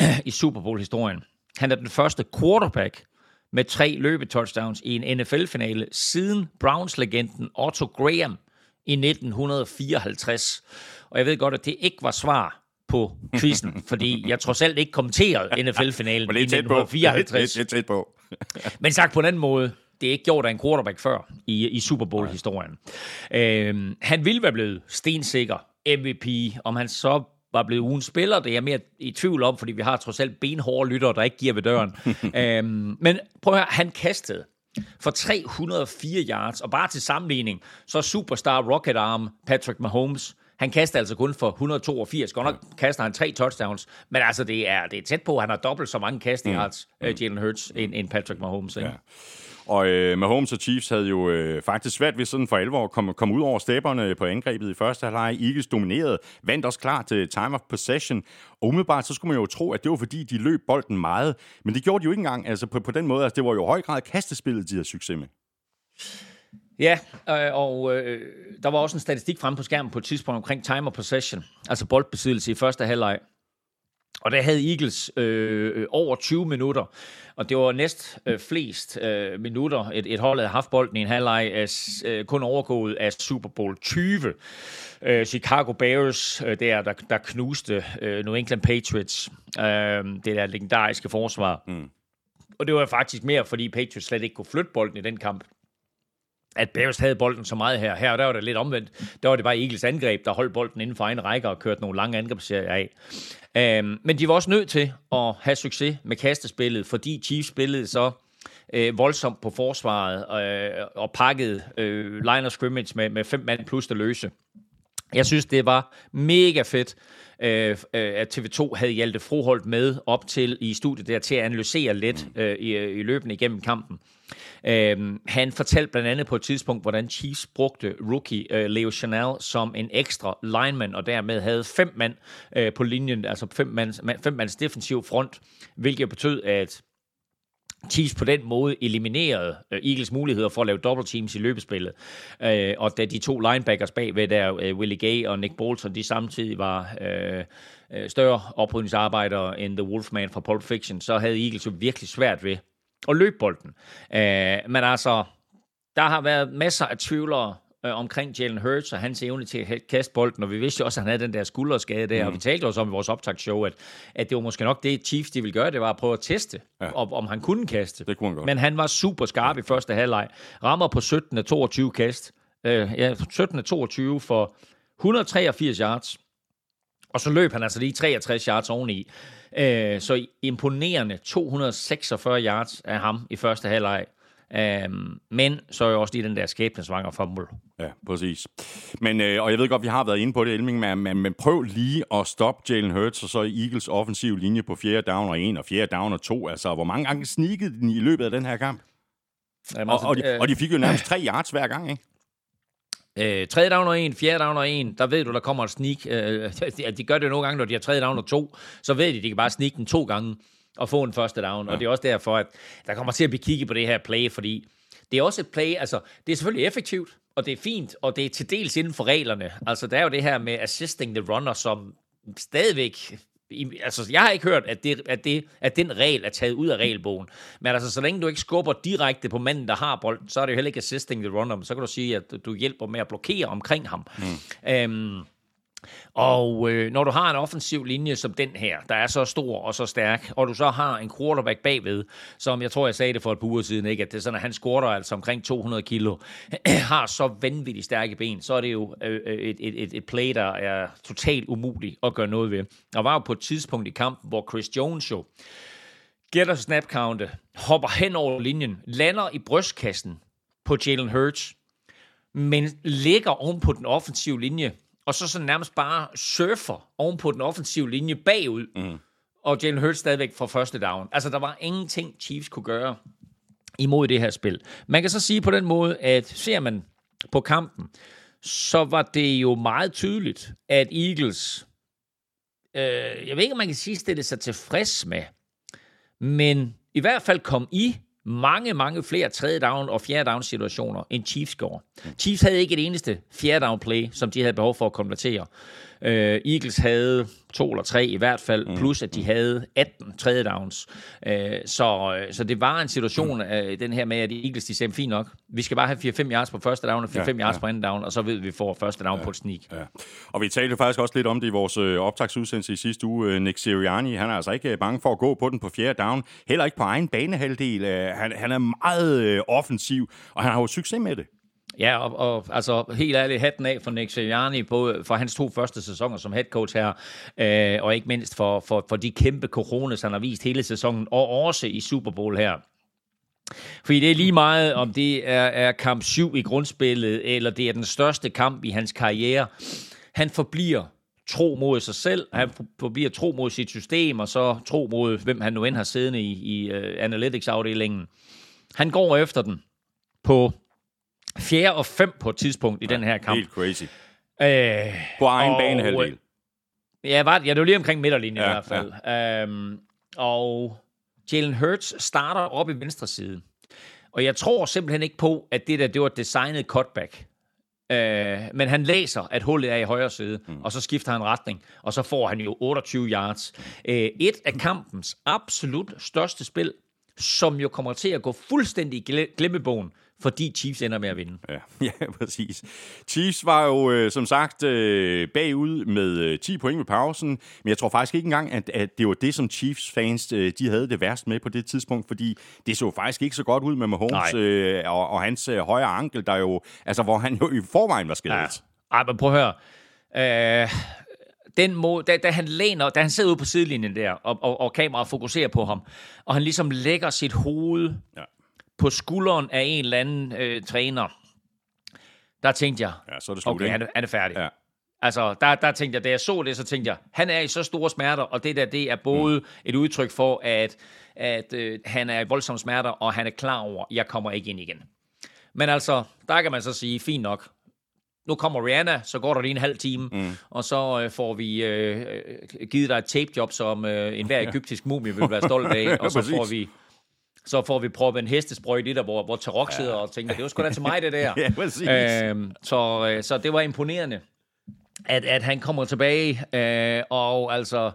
S2: *clears throat* i Super Bowl-historien. Han er den første quarterback med tre løbe touchdowns i en NFL-finale siden Browns-legenden Otto Graham i 1954. Og jeg ved godt, at det ikke var svar på quizzen, *laughs* fordi jeg trods alt ikke kommenterede NFL-finalen *laughs* i 1954. *laughs*
S1: Det er tæt på.
S2: Men sagt på en anden måde, det er ikke gjort af en quarterback før i, i Super Bowl-historien. Øhm, han ville være blevet stensikker MVP. Om han så var blevet ugen spiller, det er jeg mere i tvivl om, fordi vi har trods alt benhårde lyttere, der ikke giver ved døren. *laughs* øhm, men prøv at høre, han kastede for 304 yards, og bare til sammenligning, så superstar rocket arm Patrick Mahomes, han kaster altså kun for 182. Godt nok kaster han tre touchdowns, men altså det er, det er tæt på, han har dobbelt så mange casting yards, mm. uh, Jalen Hurts, end, end Patrick Mahomes. Ikke? Ja.
S1: Og øh, Mahomes og Chiefs havde jo øh, faktisk svært ved sådan for alvor at komme, komme ud over stepperne på angrebet i første halvleg. Eagles dominerede, vandt også klart til time of possession. Og umiddelbart så skulle man jo tro, at det var fordi, de løb bolden meget. Men det gjorde de jo ikke engang. Altså på, på den måde, altså, det var jo i høj grad kastespillet, de havde succes med.
S2: Ja, øh, og øh, der var også en statistik frem på skærmen på et tidspunkt omkring time of possession, altså boldbesiddelse i første halvleg. Og der havde Eagles øh, over 20 minutter, og det var næst øh, flest øh, minutter, et, et hold havde haft bolden i en halvleg, af, øh, kun overgået af Super Bowl 20. Øh, Chicago Bears, øh, der, der, der knuste øh, New England Patriots, øh, det der legendariske forsvar. Mm. Og det var faktisk mere, fordi Patriots slet ikke kunne flytte bolden i den kamp at Bears havde bolden så meget her. Her der var det lidt omvendt. Der var det bare Eagles angreb, der holdt bolden inden for egen række og kørte nogle lange angrebsserier af. Øhm, men de var også nødt til at have succes med kastespillet, fordi Chiefs spillede så øh, voldsomt på forsvaret øh, og pakkede øh, line of scrimmage med, med fem mand plus det løse. Jeg synes, det var mega fedt, øh, at TV2 havde Hjalte Froholt med op til i studiet der til at analysere lidt øh, i, i løbende igennem kampen. Øh, han fortalte blandt andet på et tidspunkt, hvordan Chiefs brugte rookie øh, Leo Chanel som en ekstra lineman, og dermed havde fem mand øh, på linjen, altså fem mands, fem mands defensiv front, hvilket betød, at Chiefs på den måde eliminerede øh, Eagles muligheder for at lave double teams i løbespillet. Uh, og da de to linebackers bagved der, øh, Willie Gay og Nick Bolton, de samtidig var uh, større oprydningsarbejdere end The Wolfman fra Pulp Fiction, så havde Eagles jo virkelig svært ved at løbe bolden. Uh, men altså, der har været masser af tvivlere øh, omkring Jalen Hurts og hans evne til at kaste bolden, og vi vidste jo også, at han havde den der skulderskade der, mm. og vi talte også om i vores optagsshow, at, at det var måske nok det, Chiefs de ville gøre, det var at prøve at teste, ja. om, om han kunne kaste.
S1: Det kunne han godt.
S2: Men han var super skarp i første halvleg. Rammer på 17 af 22 kast. Øh, ja, 17 af 22 for 183 yards. Og så løb han altså lige 63 yards oveni. Øh, så imponerende 246 yards af ham i første halvleg. Um, men så er jo også lige den der skæbnesvanger fumble.
S1: Ja, præcis. Men, øh, og jeg ved godt, vi har været inde på det, Elming, men, men, men prøv lige at stoppe Jalen Hurts, og så Eagles offensiv linje på fjerde down og en, og fjerde down og to. Altså, hvor mange gange sneakede den i løbet af den her kamp?
S2: Jamen,
S1: Og,
S2: altså,
S1: og, de,
S2: øh,
S1: og de fik jo nærmest tre yards hver gang, ikke?
S2: Øh, tredje down og en, fjerde down og en, der ved du, der kommer en sneak. Øh, *laughs* de, de gør det nogle gange, når de har tredje down og to, så ved de, de kan bare sneak den to gange og få en første down. Ja. Og det er også derfor, at der kommer til at blive kigget på det her play, fordi det er også et play, altså det er selvfølgelig effektivt, og det er fint, og det er til dels inden for reglerne. Altså der er jo det her med assisting the runner, som stadigvæk altså, jeg har ikke hørt, at, det, at, det, at den regel er taget ud af regelbogen. Men altså, så længe du ikke skubber direkte på manden, der har bolden, så er det jo heller ikke assisting the runner, men så kan du sige, at du hjælper med at blokere omkring ham. Mm. Øhm, og øh, når du har en offensiv linje som den her, der er så stor og så stærk, og du så har en quarterback bagved, som jeg tror, jeg sagde det for et par uger siden, ikke? at det er sådan, at han squatter altså omkring 200 kilo, *clears throat* har så vanvittigt stærke ben, så er det jo øh, øh, et, et, et, et play, der er totalt umuligt at gøre noget ved. Der var jo på et tidspunkt i kampen, hvor Chris Jones jo gætter snap count, hopper hen over linjen, lander i brystkassen på Jalen Hurts, men ligger oven på den offensive linje, og så sådan nærmest bare surfer oven på den offensive linje bagud, mm. og Jalen Hurts stadigvæk får første down. Altså, der var ingenting, Chiefs kunne gøre imod det her spil. Man kan så sige på den måde, at ser man på kampen, så var det jo meget tydeligt, at Eagles, øh, jeg ved ikke, om man kan sige, stille sig tilfreds med, men i hvert fald kom i mange, mange flere tredje down og fjerde down situationer, end Chiefs gjorde. Chiefs havde ikke et eneste fjerde down play, som de havde behov for at konvertere. Uh, Eagles havde to eller tre i hvert fald, plus at de havde 18 tredje downs. Uh, så, så det var en situation, uh, den her med, at Eagles de sagde, fint nok, vi skal bare have 4-5 yards på første down og 4-5
S1: Ja,
S2: yards
S1: ja.
S2: på anden down, og så ved vi, at vi får første down på et sneak.
S1: Ja. Og vi talte faktisk også lidt om det i vores øh, optagsudsendelse i sidste uge. Øh, Nick Sirianni, han er altså ikke øh, bange for at gå på den på fjerde down. Heller ikke på egen banehalvdel. Øh, Han, han er meget øh, offensiv, og han har jo succes med det.
S2: Ja, og, og altså helt ærligt hatten af for Nick Sirianni, både for hans to første sæsoner som head coach her, øh, og ikke mindst for, for, for de kæmpe coronas, han har vist hele sæsonen, og også i Super Bowl her. Fordi det er lige meget, om det er, er kamp 7 i grundspillet, eller det er den største kamp i hans karriere. Han forbliver tro mod sig selv, han forbliver tro mod sit system, og så tro mod, hvem han nu end har siddende i, i uh, analytics-afdelingen. Han går efter den på fjerde og fem på et tidspunkt i den her kamp.
S1: Helt crazy.
S2: Øh,
S1: På egen
S2: Og,
S1: banehalvdel.
S2: ja, var, ja, det var lige omkring midterlinjen
S1: Ja,
S2: ja, i hvert fald. Ja. Øhm, og Jalen Hurts starter op i venstre side. Og jeg tror simpelthen ikke på, at det der, det var et designet cutback. Øh, men han læser, at hullet er i højre side, mm. og så skifter han retning, og så får han jo 28 yards. Øh, et af kampens absolut største spil, som jo kommer til at gå fuldstændig i gle- glemmebogen, fordi Chiefs ender med at vinde.
S1: Ja, *laughs* ja, præcis. Chiefs var jo øh, som sagt øh, bagud med øh, 10 point ved pausen, men jeg tror faktisk ikke engang, at, at det var det, som Chiefs-fans øh, de havde det værst med på det tidspunkt, fordi det så faktisk ikke så godt ud med Mahomes
S2: Nej.
S1: øh, og, og hans øh, højre ankel, der jo, altså hvor han jo i forvejen var skadet.
S2: Ja. Ej, men prøv at høre. Øh, den måde, da, da han læner, da han sidder ude på sidelinjen der, og, og, og kameraet fokuserer på ham, og han ligesom lægger sit hoved
S1: Ja.
S2: På skulderen af en eller anden øh, træner, der tænkte jeg,
S1: Ja, så er det slut,
S2: okay,
S1: ikke?
S2: han er, han er færdig.
S1: Ja.
S2: Altså, der, der tænkte jeg, da jeg så det, så tænkte jeg, han er i så store smerter, og det der, det er både mm. et udtryk for, at, at øh, han er i voldsomme smerter, og han er klar over, jeg kommer ikke ind igen. Men altså, der kan man så sige, fint nok. Nu kommer Rihanna, så går der lige en halv time, mm. og så øh, får vi øh, øh, givet dig et tapejob, som øh, enhver egyptisk mumie vil være stolt af, *laughs* og så får vi så får vi proppet en hestesprøjt i der, hvor, hvor Tarok sidder og tænker, det var sgu da til mig, det der. *laughs*
S1: Ja, præcis.
S2: Øhm, så, øh, så det var imponerende, at, at han kommer tilbage, øh, og altså,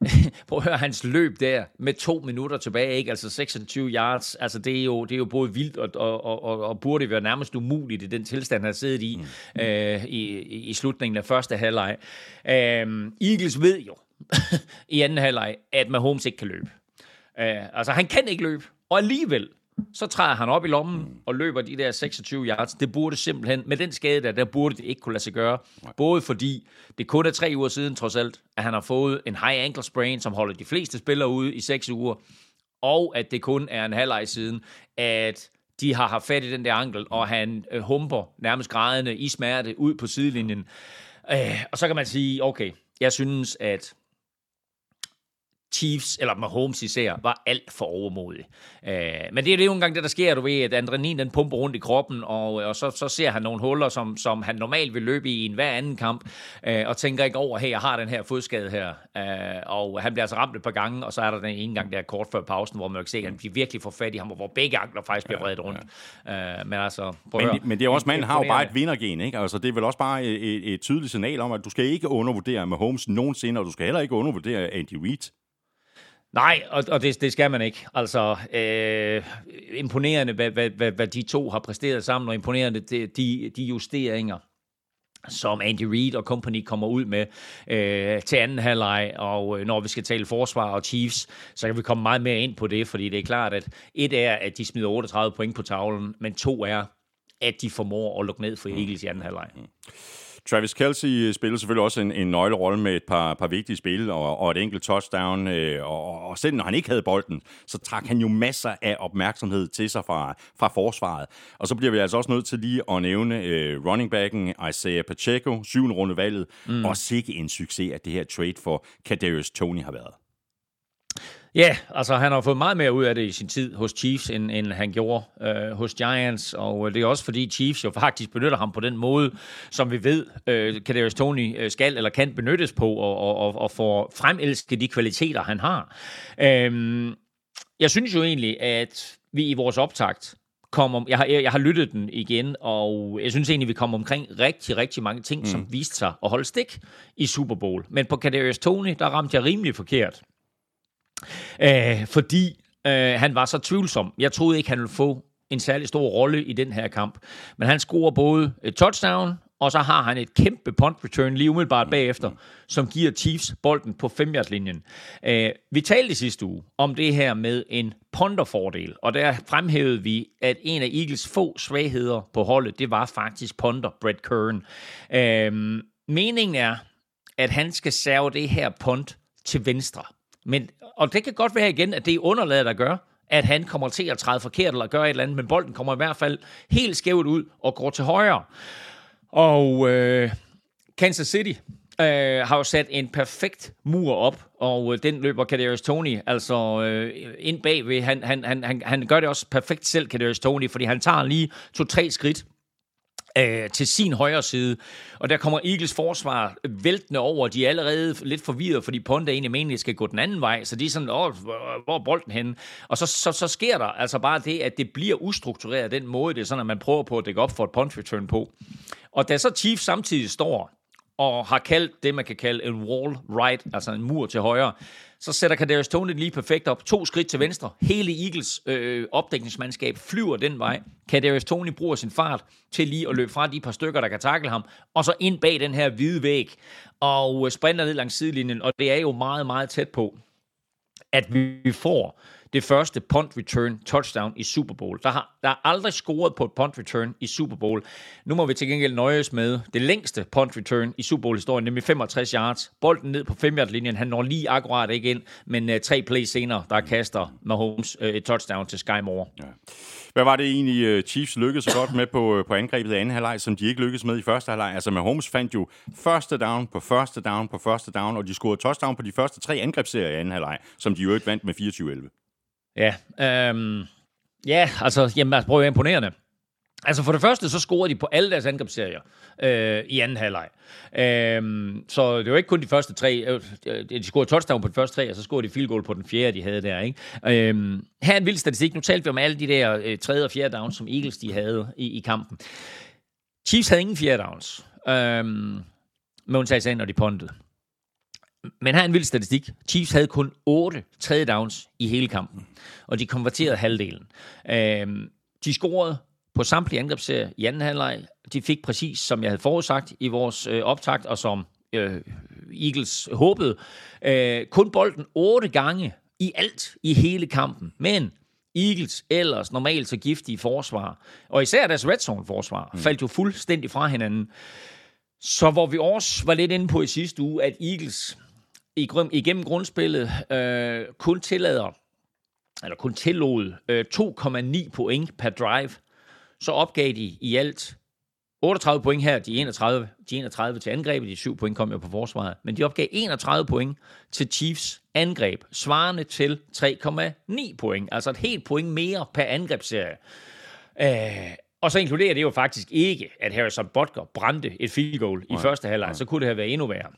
S2: *laughs* prøv at høre hans løb der, med to minutter tilbage, ikke? altså 26 yards, altså det er jo, det er jo både vildt, og, og, og, og, og burde være nærmest umuligt i den tilstand, han har siddet i, mm. øh, i, i slutningen af første halvleg. Øh, Eagles ved jo *laughs* i anden halvleg, at Mahomes ikke kan løbe. Øh, altså, han kan ikke løbe, og alligevel, så træder han op i lommen og løber de der 26 yards. Det burde simpelthen, med den skade der, der burde det ikke kunne lade sig gøre. Både fordi det kun er tre uger siden, trods alt, at han har fået en high ankle sprain, som holder de fleste spillere ude i seks uger, og at det kun er en halvleg siden, at de har haft fat i den der ankel, og han øh, humper nærmest grædende i smerte ud på sidelinjen. Øh, og så kan man sige, okay, jeg synes, at Chiefs, eller Mahomes især, var alt for overmodig. Øh, men det er jo gange det, der sker, du ved, at adrenalin den pumper rundt i kroppen, og, og så, så ser han nogle huller, som, som han normalt vil løbe i en hver anden kamp, øh, og tænker ikke over, hey, jeg har den her fodskade her. Øh, og han bliver altså ramt et par gange, og så er der den ene gang der kort før pausen, hvor man kan se, at han bliver virkelig får fat i ham, hvor begge ankler faktisk bliver vredet rundt. Øh, men altså,
S1: men, men det er også, manden har jo bare et vindergen, ikke? Altså, det er vel også bare et, et tydeligt signal om, at du skal ikke undervurdere Mahomes nogensinde, og du skal heller ikke undervurdere Andy Reid.
S2: Nej, og, og det, det skal man ikke. Altså, øh, imponerende, hvad, hvad, hvad, hvad de to har præsteret sammen, og imponerende de, de, de justeringer, som Andy Reid og company kommer ud med øh, til anden halvleg, og øh, når vi skal tale forsvar og Chiefs, så kan vi komme meget mere ind på det, fordi det er klart, at et er, at de smider 38 point på tavlen, men to er, at de formår at lukke ned for Eagles i anden halvleg. Mm.
S1: Travis Kelsey spiller selvfølgelig også en, en nøglerolle med et par, par vigtige spil og, og et enkelt touchdown. Øh, og, og selv når han ikke havde bolden, så trak han jo masser af opmærksomhed til sig fra, fra forsvaret. Og så bliver vi altså også nødt til lige at nævne øh, running backen Isaiah Pacheco, syvende runde valget, mm. og sikke en succes, at det her trade for Kadarius Tony har været.
S2: Ja, altså han har fået meget mere ud af det i sin tid hos Chiefs, end, end han gjorde øh, hos Giants, og det er også fordi Chiefs jo faktisk benytter ham på den måde, som vi ved, øh, Kadarius Tony øh, skal eller kan benyttes på, og, og, og, og få fremelsket de kvaliteter, han har. Øh, jeg synes jo egentlig, at vi i vores optakt kom jeg, har, jeg har lyttet den igen, og jeg synes egentlig, vi kom omkring rigtig, rigtig mange ting, mm. som viste sig at holde stik i Super Bowl. Men på Kadarius Tony, der ramte jeg rimelig forkert. Øh, fordi øh, han var så tvivlsom. Jeg troede ikke, han ville få en særlig stor rolle i den her kamp. Men han scorer både et touchdown, og så har han et kæmpe punt return lige umiddelbart bagefter, som giver Chiefs bolden på 5 linjen øh, Vi talte sidste uge om det her med en ponderfordel, og der fremhævede vi, at en af Eagles få svagheder på holdet, det var faktisk punter Brett Kern. Øh, meningen er, at han skal serve det her punt til venstre. Men, og det kan godt være igen, at det er underlaget, der gør, at han kommer til at træde forkert eller gøre et eller andet, men bolden kommer i hvert fald helt skævt ud og går til højre. Og øh, Kansas City øh, har jo sat en perfekt mur op, og øh, den løber Kadarius Tony altså øh, ind bagved. Han, han, han, han, han gør det også perfekt selv, Kadarius Tony, fordi han tager lige to-tre skridt øh, til sin højre side. Og der kommer Eagles forsvar væltende over. De er allerede lidt forvirret, fordi Ponda egentlig mener, skal gå den anden vej. Så de er sådan, Åh, hvor er bolden henne? Og så, så, så sker der altså bare det, at det bliver ustruktureret den måde. Det er sådan, at man prøver på at dække op for et punt return på. Og da så Chief samtidig står og har kaldt det, man kan kalde en wall right, altså en mur til højre, så sætter Kadarius Tony lige perfekt op. To skridt til venstre. Hele Eagles øh, opdækningsmandskab flyver den vej. Kadarius Tony bruger sin fart til lige at løbe fra de par stykker, der kan takle ham, og så ind bag den her hvide væg, og sprinter ned langs sidelinjen, og det er jo meget, meget tæt på, at vi får det første punt return touchdown i Super Bowl. Der har der er aldrig scoret på et punt return i Super Bowl. Nu må vi til gengæld nøjes med det længste punt return i Super Bowl-historien, nemlig 65 yards. Bolden ned på 5 linjen Han når lige akkurat ikke ind, men uh, tre plays senere, der kaster Mahomes uh, et touchdown til Sky Moore. Ja.
S1: Hvad var det egentlig, øh, Chiefs lykkedes så godt med på, på angrebet i anden halvleg, som de ikke lykkedes med i første halvleg? Altså Mahomes fandt jo første down på første down på første down, og de scorede touchdown på de første tre angrebsserier i anden halvleg, som de jo ikke vandt med 24-11.
S2: Ja, øhm, ja altså, jamen, altså, prøv at imponerende. Altså for det første, så scorede de på alle deres angrebsserier øh, i anden halvleg. Øh, så det var ikke kun de første tre. Øh, de scorede touchdown på de første tre, og så scorede de field goal på den fjerde, de havde der. Ikke? Øh, her er en vild statistik. Nu talte vi om alle de der øh, tredje og fjerde downs, som Eagles de havde i, i kampen. Chiefs havde ingen fjerde downs. Øh, med undtagelse af, når de pontede. Men her er en vild statistik. Chiefs havde kun 8 tredje downs i hele kampen, og de konverterede halvdelen. Øhm, de scorede på samtlige angrebsserier i anden halvleg. De fik præcis, som jeg havde forudsagt i vores øh, optakt, og som øh, Eagles håbede, øh, kun bolden 8 gange i alt i hele kampen. Men Eagles ellers normalt så giftige forsvar, og især deres red zone forsvar, mm. faldt jo fuldstændig fra hinanden. Så hvor vi også var lidt inde på i sidste uge, at Eagles igennem grundspillet øh, kun tillader, eller kun tillod øh, 2,9 point per drive, så opgav de i alt 38 point her, de 31, de 31 til angrebet, de 7 point kom jo på forsvaret, men de opgav 31 point til Chiefs angreb, svarende til 3,9 point, altså et helt point mere per angrebsserie. Øh, og så inkluderer det jo faktisk ikke, at Harrison Butker brændte et field goal i første halvleg, så kunne det have været endnu værre.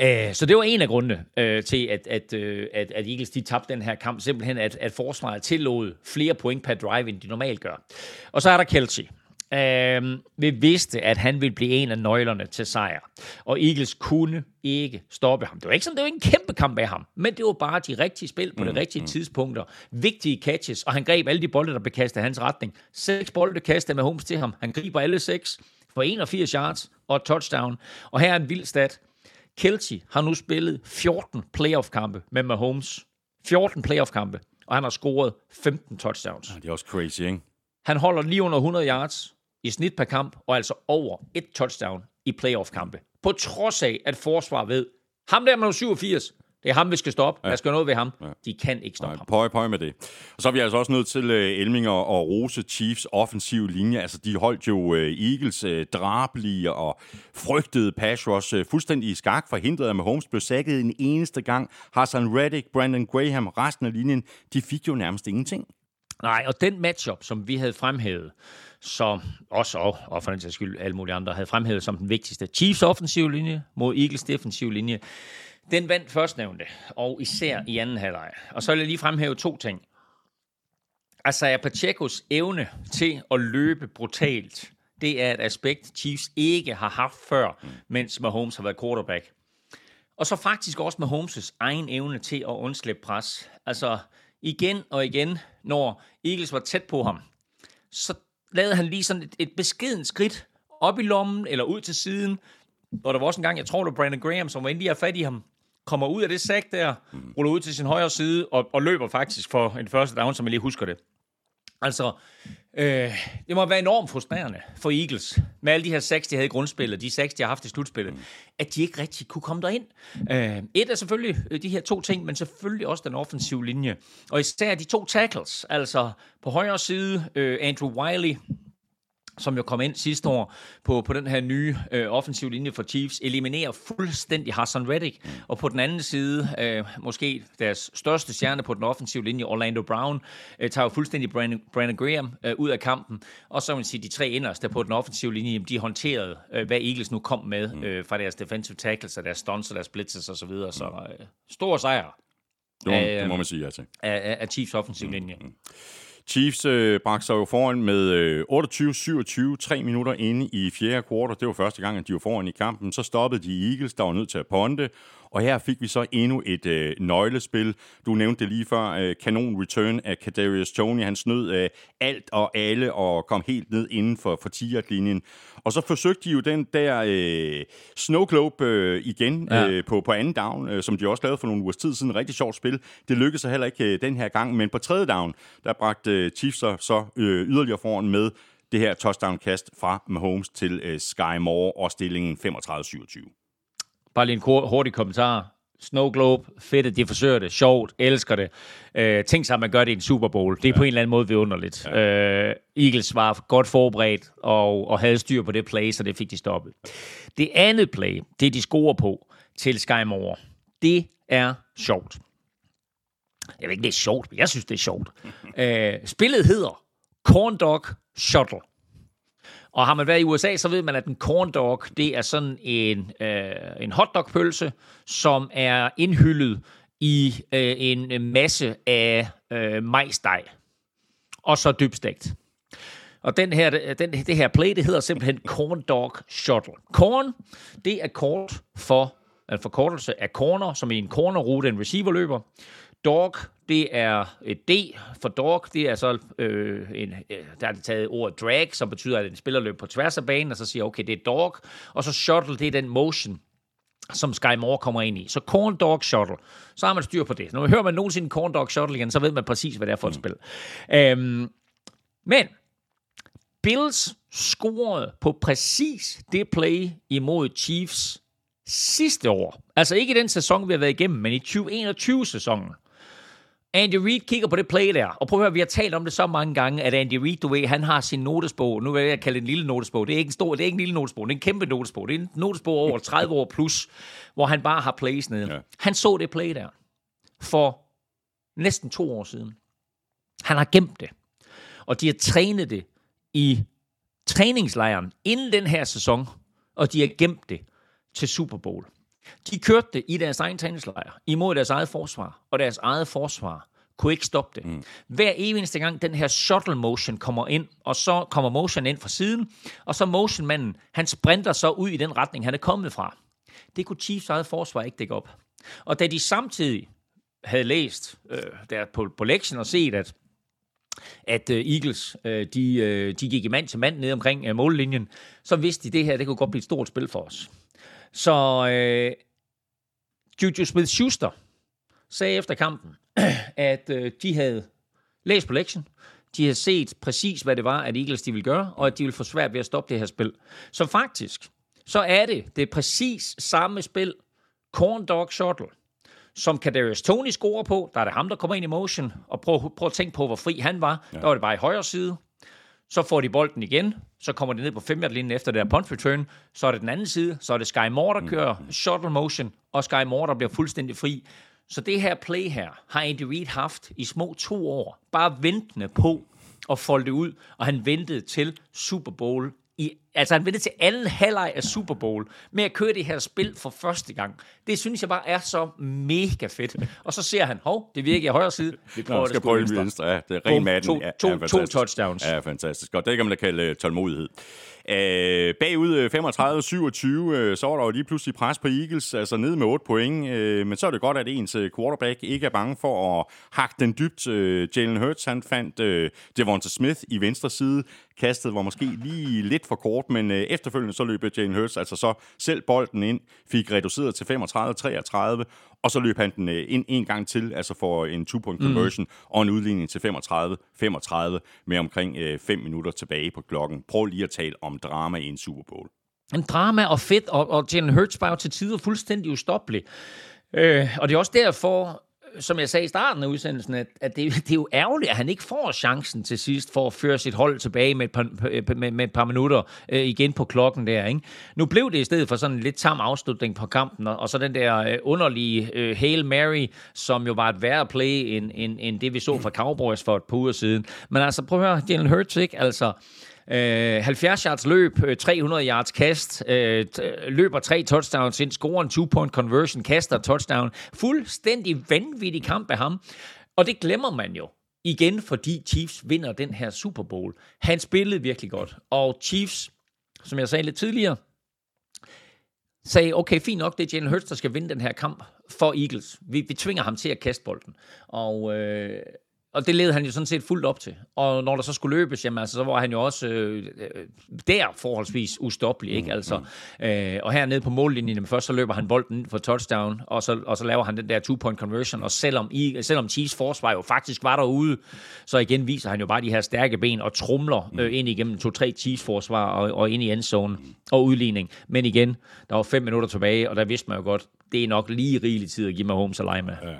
S2: Øh, så det var en af grundene øh, til, at, at, øh, at, at Eagles de tabte den her kamp, simpelthen at, at forsvaret tillod flere point per drive, end de normalt gør. Og så er der Kelsey. Øh, vi vidste, at han ville blive en af nøglerne til sejr. Og Eagles kunne ikke stoppe ham. Det var ikke sådan, det var ikke en kæmpe kamp af ham, men det var bare de rigtige spil på de rigtige tidspunkter. Vigtige catches, og han greb alle de bolde, der blev kastet i hans retning. Seks bolde kastede med Holmes til ham. Han griber alle seks for 81 yards og et touchdown. Og her er en vild stat. Kelsey har nu spillet 14 playoff-kampe med Mahomes. 14 playoff-kampe, og han har scoret 15 touchdowns.
S1: Det er også crazy, ikke?
S2: Han holder lige under 100 yards i snit per kamp, og altså over et touchdown i playoff-kampe. På trods af, at forsvar ved, ham der med 87, det er ham, vi skal stoppe. Ja. Der skal noget ved ham. Ja. De kan ikke stoppe
S1: Nej,
S2: ham.
S1: pøj, pøj med det. Og så er vi altså også nødt til uh, Elminger og Rose Chiefs offensiv linje. Altså, de holdt jo uh, Eagles uh, drabelige og frygtede pass rush uh, fuldstændig i skak, forhindret af Mahomes blev sækket en eneste gang. Hassan Reddick, Brandon Graham, resten af linjen, de fik jo nærmest ingenting.
S2: Nej, og den matchup, som vi havde fremhævet, som også, og, og for den sags skyld alle mulige andre, havde fremhævet som den vigtigste, Chiefs offensiv linje mod Eagles defensiv linje, den vandt førstnævnte, og især i anden halvleg. Og så vil jeg lige fremhæve to ting. Isaiah altså, Pachecos evne til at løbe brutalt, det er et aspekt, Chiefs ikke har haft før, mens Mahomes har været quarterback. Og så faktisk også Mahomes' egen evne til at undslippe pres. Altså igen og igen, når Eagles var tæt på ham, så lavede han lige sådan et, et beskeden skridt op i lommen eller ud til siden. Og der var også en gang, jeg tror det var Brandon Graham, som var endelig fat i ham, kommer ud af det sæk der, ruller ud til sin højre side og, og løber faktisk for en første down, som jeg lige husker det. Altså, øh, det må være enormt frustrerende for Eagles, med alle de her seks, de havde i grundspillet, de seks, de har haft i slutspillet, at de ikke rigtig kunne komme derind. Øh, et er selvfølgelig øh, de her to ting, men selvfølgelig også den offensive linje. Og især de to tackles, altså på højre side, øh, Andrew Wiley, som jo kom ind sidste år på, på den her nye øh, offensiv linje for Chiefs, eliminerer fuldstændig Hassan Reddick. Og på den anden side, øh, måske deres største stjerne på den offensive linje, Orlando Brown, øh, tager jo fuldstændig Brandon, Brandon Graham øh, ud af kampen. Og så vil man sige, de tre inderste på den offensive linje, de håndterede, øh, hvad Eagles nu kom med øh, fra deres defensive tackles, og deres stunts og deres blitzes osv. Så, videre. så øh, stor sejr
S1: Det må,
S2: Øh,
S1: det må man sige ja til.
S2: af, af, af Chiefs offensiv linje.
S1: Chiefs øh, bragte sig jo foran med øh, 28-27, tre minutter inde i fjerde kvartal. Det var første gang, at de var foran i kampen. Så stoppede de Eagles, der var nødt til at ponde. Og her fik vi så endnu et øh, nøglespil. Du nævnte det lige før. Øh, kanon return af Kadarius Tony. Han snød øh, alt og alle og kom helt ned inden for, for 10 Og så forsøgte de jo den der øh, snow globe øh, igen
S2: Ja.
S1: øh, på, på anden down, øh, som de også lavede for nogle ugers tid siden. Rigtig sjovt spil. Det lykkedes så heller ikke øh, den her gang, men på tredje down, der bragte øh, Chiefs så, så øh, yderligere foran med det her touchdown-kast fra Mahomes til øh, Sky Moore og stillingen 35-27.
S2: Bare lige en kort, hurtig kommentar. Snow Globe, fedt, at de forsøger det. Sjovt, elsker det. Øh, tænk sig, at man gør det i en Super Bowl. Det er ja. på en eller anden måde vidunderligt. Ja. Øh, Eagles var godt forberedt og, og havde styr på det play, så det fik de stoppet. Det andet play, det de scorer på til Sky Moore, det er sjovt. Jeg ved ikke, det er sjovt, men jeg synes, det er sjovt. *laughs* øh, spillet hedder Corn Dog Shuttle. Og har man været i USA, så ved man, at en corn dog, det er sådan en, øh, en hotdogpølse, som er indhyllet i øh, en masse af øh, majsdej. Og så dybstegt. Og den her, den, det her play, det hedder simpelthen Corn Dog Shuttle. Corn, det er kort for, en forkortelse af corner, som i en cornerrute, en receiver løber. Dog, det er et D for dog, det er så øh, en, øh, der er det taget ordet drag, som betyder, at en spiller løber på tværs af banen, og så siger, okay, det er dog, og så shuttle, det er den motion, som Sky Moore kommer ind i. Så Corn Dog Shuttle. Så har man styr på det. Når man hører man nogensinde Corn Dog Shuttle igen, så ved man præcis, hvad det er for et spil. Øhm, men Bills scorede på præcis det play imod Chiefs sidste år. Altså ikke i den sæson, vi har været igennem, men i 2021-sæsonen. Andy Reid kigger på det play der, og prøv at høre, vi har talt om det så mange gange, at Andy Reid, du ved, han har sin notesbog, nu vil jeg kalde det en lille notesbog, det er ikke en stor, det er ikke en lille notesbog, det er en kæmpe notesbog, det er en notesbog over *laughs* 30 år plus, hvor han bare har plays nede. Ja. Han så det play der for næsten to år siden. Han har gemt det, og de har trænet det i træningslejren inden den her sæson, og de har gemt det til Super Bowl. De kørte det i deres egen træningslejr, imod deres eget forsvar, og deres eget forsvar kunne ikke stoppe det. Mm. Hver eneste gang den her shuttle motion kommer ind, og så kommer motion ind fra siden, og så motionmanden, han sprinter så ud i den retning, han er kommet fra. Det kunne Chiefs eget forsvar ikke dække op. Og da de samtidig havde læst øh, der på, på lektionen og set, at at uh, Eagles, uh, de, uh, de gik i mand til mand ned omkring uh, mållinjen, så vidste de, at det her det kunne godt blive et stort spil for os. Så uh, Juju Smith-Schuster sagde efter kampen, *clears throat* at uh, de havde læst på lektion, de havde set præcis, hvad det var, at Eagles de ville gøre, og at de ville få svært ved at stoppe det her spil. Så faktisk, så er det det er præcis samme spil, Corn Dog Shuttle, som Kadarius Tony scorer på. Der er det ham, der kommer ind i motion. Og prøv, prøv at tænke på, hvor fri han var. Ja. Der var det bare i højre side. Så får de bolden igen. Så kommer de ned på 5 linjen efter det der punt return. Så er det den anden side. Så er det Sky Moore, der mm. kører shuttle motion. Og Sky Moore, der bliver fuldstændig fri. Så det her play her har Andy Reid haft i små to år. Bare ventende på at folde det ud. Og han ventede til Super Bowl i, altså han ventede til anden halvleg af Super Bowl med at køre det her spil for første gang. Det synes jeg bare er så mega fedt. Og så ser han, hov, det virker i højre side.
S1: Vi prøver det prøve venstre. venstre. Ja, det er ren matten.
S2: To, to, ja, to touchdowns.
S1: Ja, fantastisk. Og det kan man da kalde uh, tålmodighed. Uh, bagud 35-27, uh, så var der jo lige pludselig pres på Eagles, altså ned med 8 point. Uh, men så er det godt, at ens quarterback ikke er bange for at hakke den dybt. Uh, Jalen Hurts, han fandt uh, Devonta Smith i venstre side. Kastet var måske lige lidt for kort, men øh, efterfølgende så løb Jalen Hurts altså så selv bolden ind, fik reduceret til 35-33, og så løb han den øh, ind en gang til, altså for en two-point conversion mm. og en udligning til 35-35 med omkring 5 øh, minutter tilbage på klokken. Prøv lige at tale om drama i en Super Bowl.
S2: En drama og fedt, og, og Jalen Hurts var jo til tider fuldstændig ustoppelig. Øh, og det er også derfor, som jeg sagde i starten af udsendelsen, at, at det, det er jo ærgerligt, at han ikke får chancen til sidst for at føre sit hold tilbage med et par, med, med et par minutter øh, igen på klokken der. Ikke? Nu blev det i stedet for sådan en lidt tam afslutning på kampen, og, og så den der øh, underlige øh, Hail Mary, som jo var et værre play end, end, end det, vi så fra Cowboys for et par uger siden. Men altså, prøv at høre, Jalen Hurts, ikke? Altså, Øh, Øh, 70 yards løb, øh, 300 yards kast, øh, løber tre touchdowns ind, scorer en two-point conversion, kaster touchdown. Fuldstændig vanvittig kamp af ham. Og det glemmer man jo igen, fordi Chiefs vinder den her Super Bowl. Han spillede virkelig godt. Og Chiefs, som jeg sagde lidt tidligere, sagde, okay, fint nok, det er Jalen Hurts, der skal vinde den her kamp for Eagles. Vi, vi tvinger ham til at kaste bolden. Og øh, og det led han jo sådan set fuldt op til. Og når der så skulle løbes, jamen, altså, så var han jo også øh, der forholdsvis ustoppelig. Ikke? Mm, altså, mm. øh, og hernede på mållinjen, jamen, først så løber han bolden for touchdown, og så, og så laver han den der two-point conversion. Og selvom, I, selvom Chiefs forsvar jo faktisk var derude, så igen viser han jo bare de her stærke ben og trumler mm. øh, ind igennem to-tre Chiefs forsvar og, og ind i endzone og udligning. Men igen, der var fem minutter tilbage, og der vidste man jo godt, det er nok lige rigelig tid at give mig Holmes og med. Ja.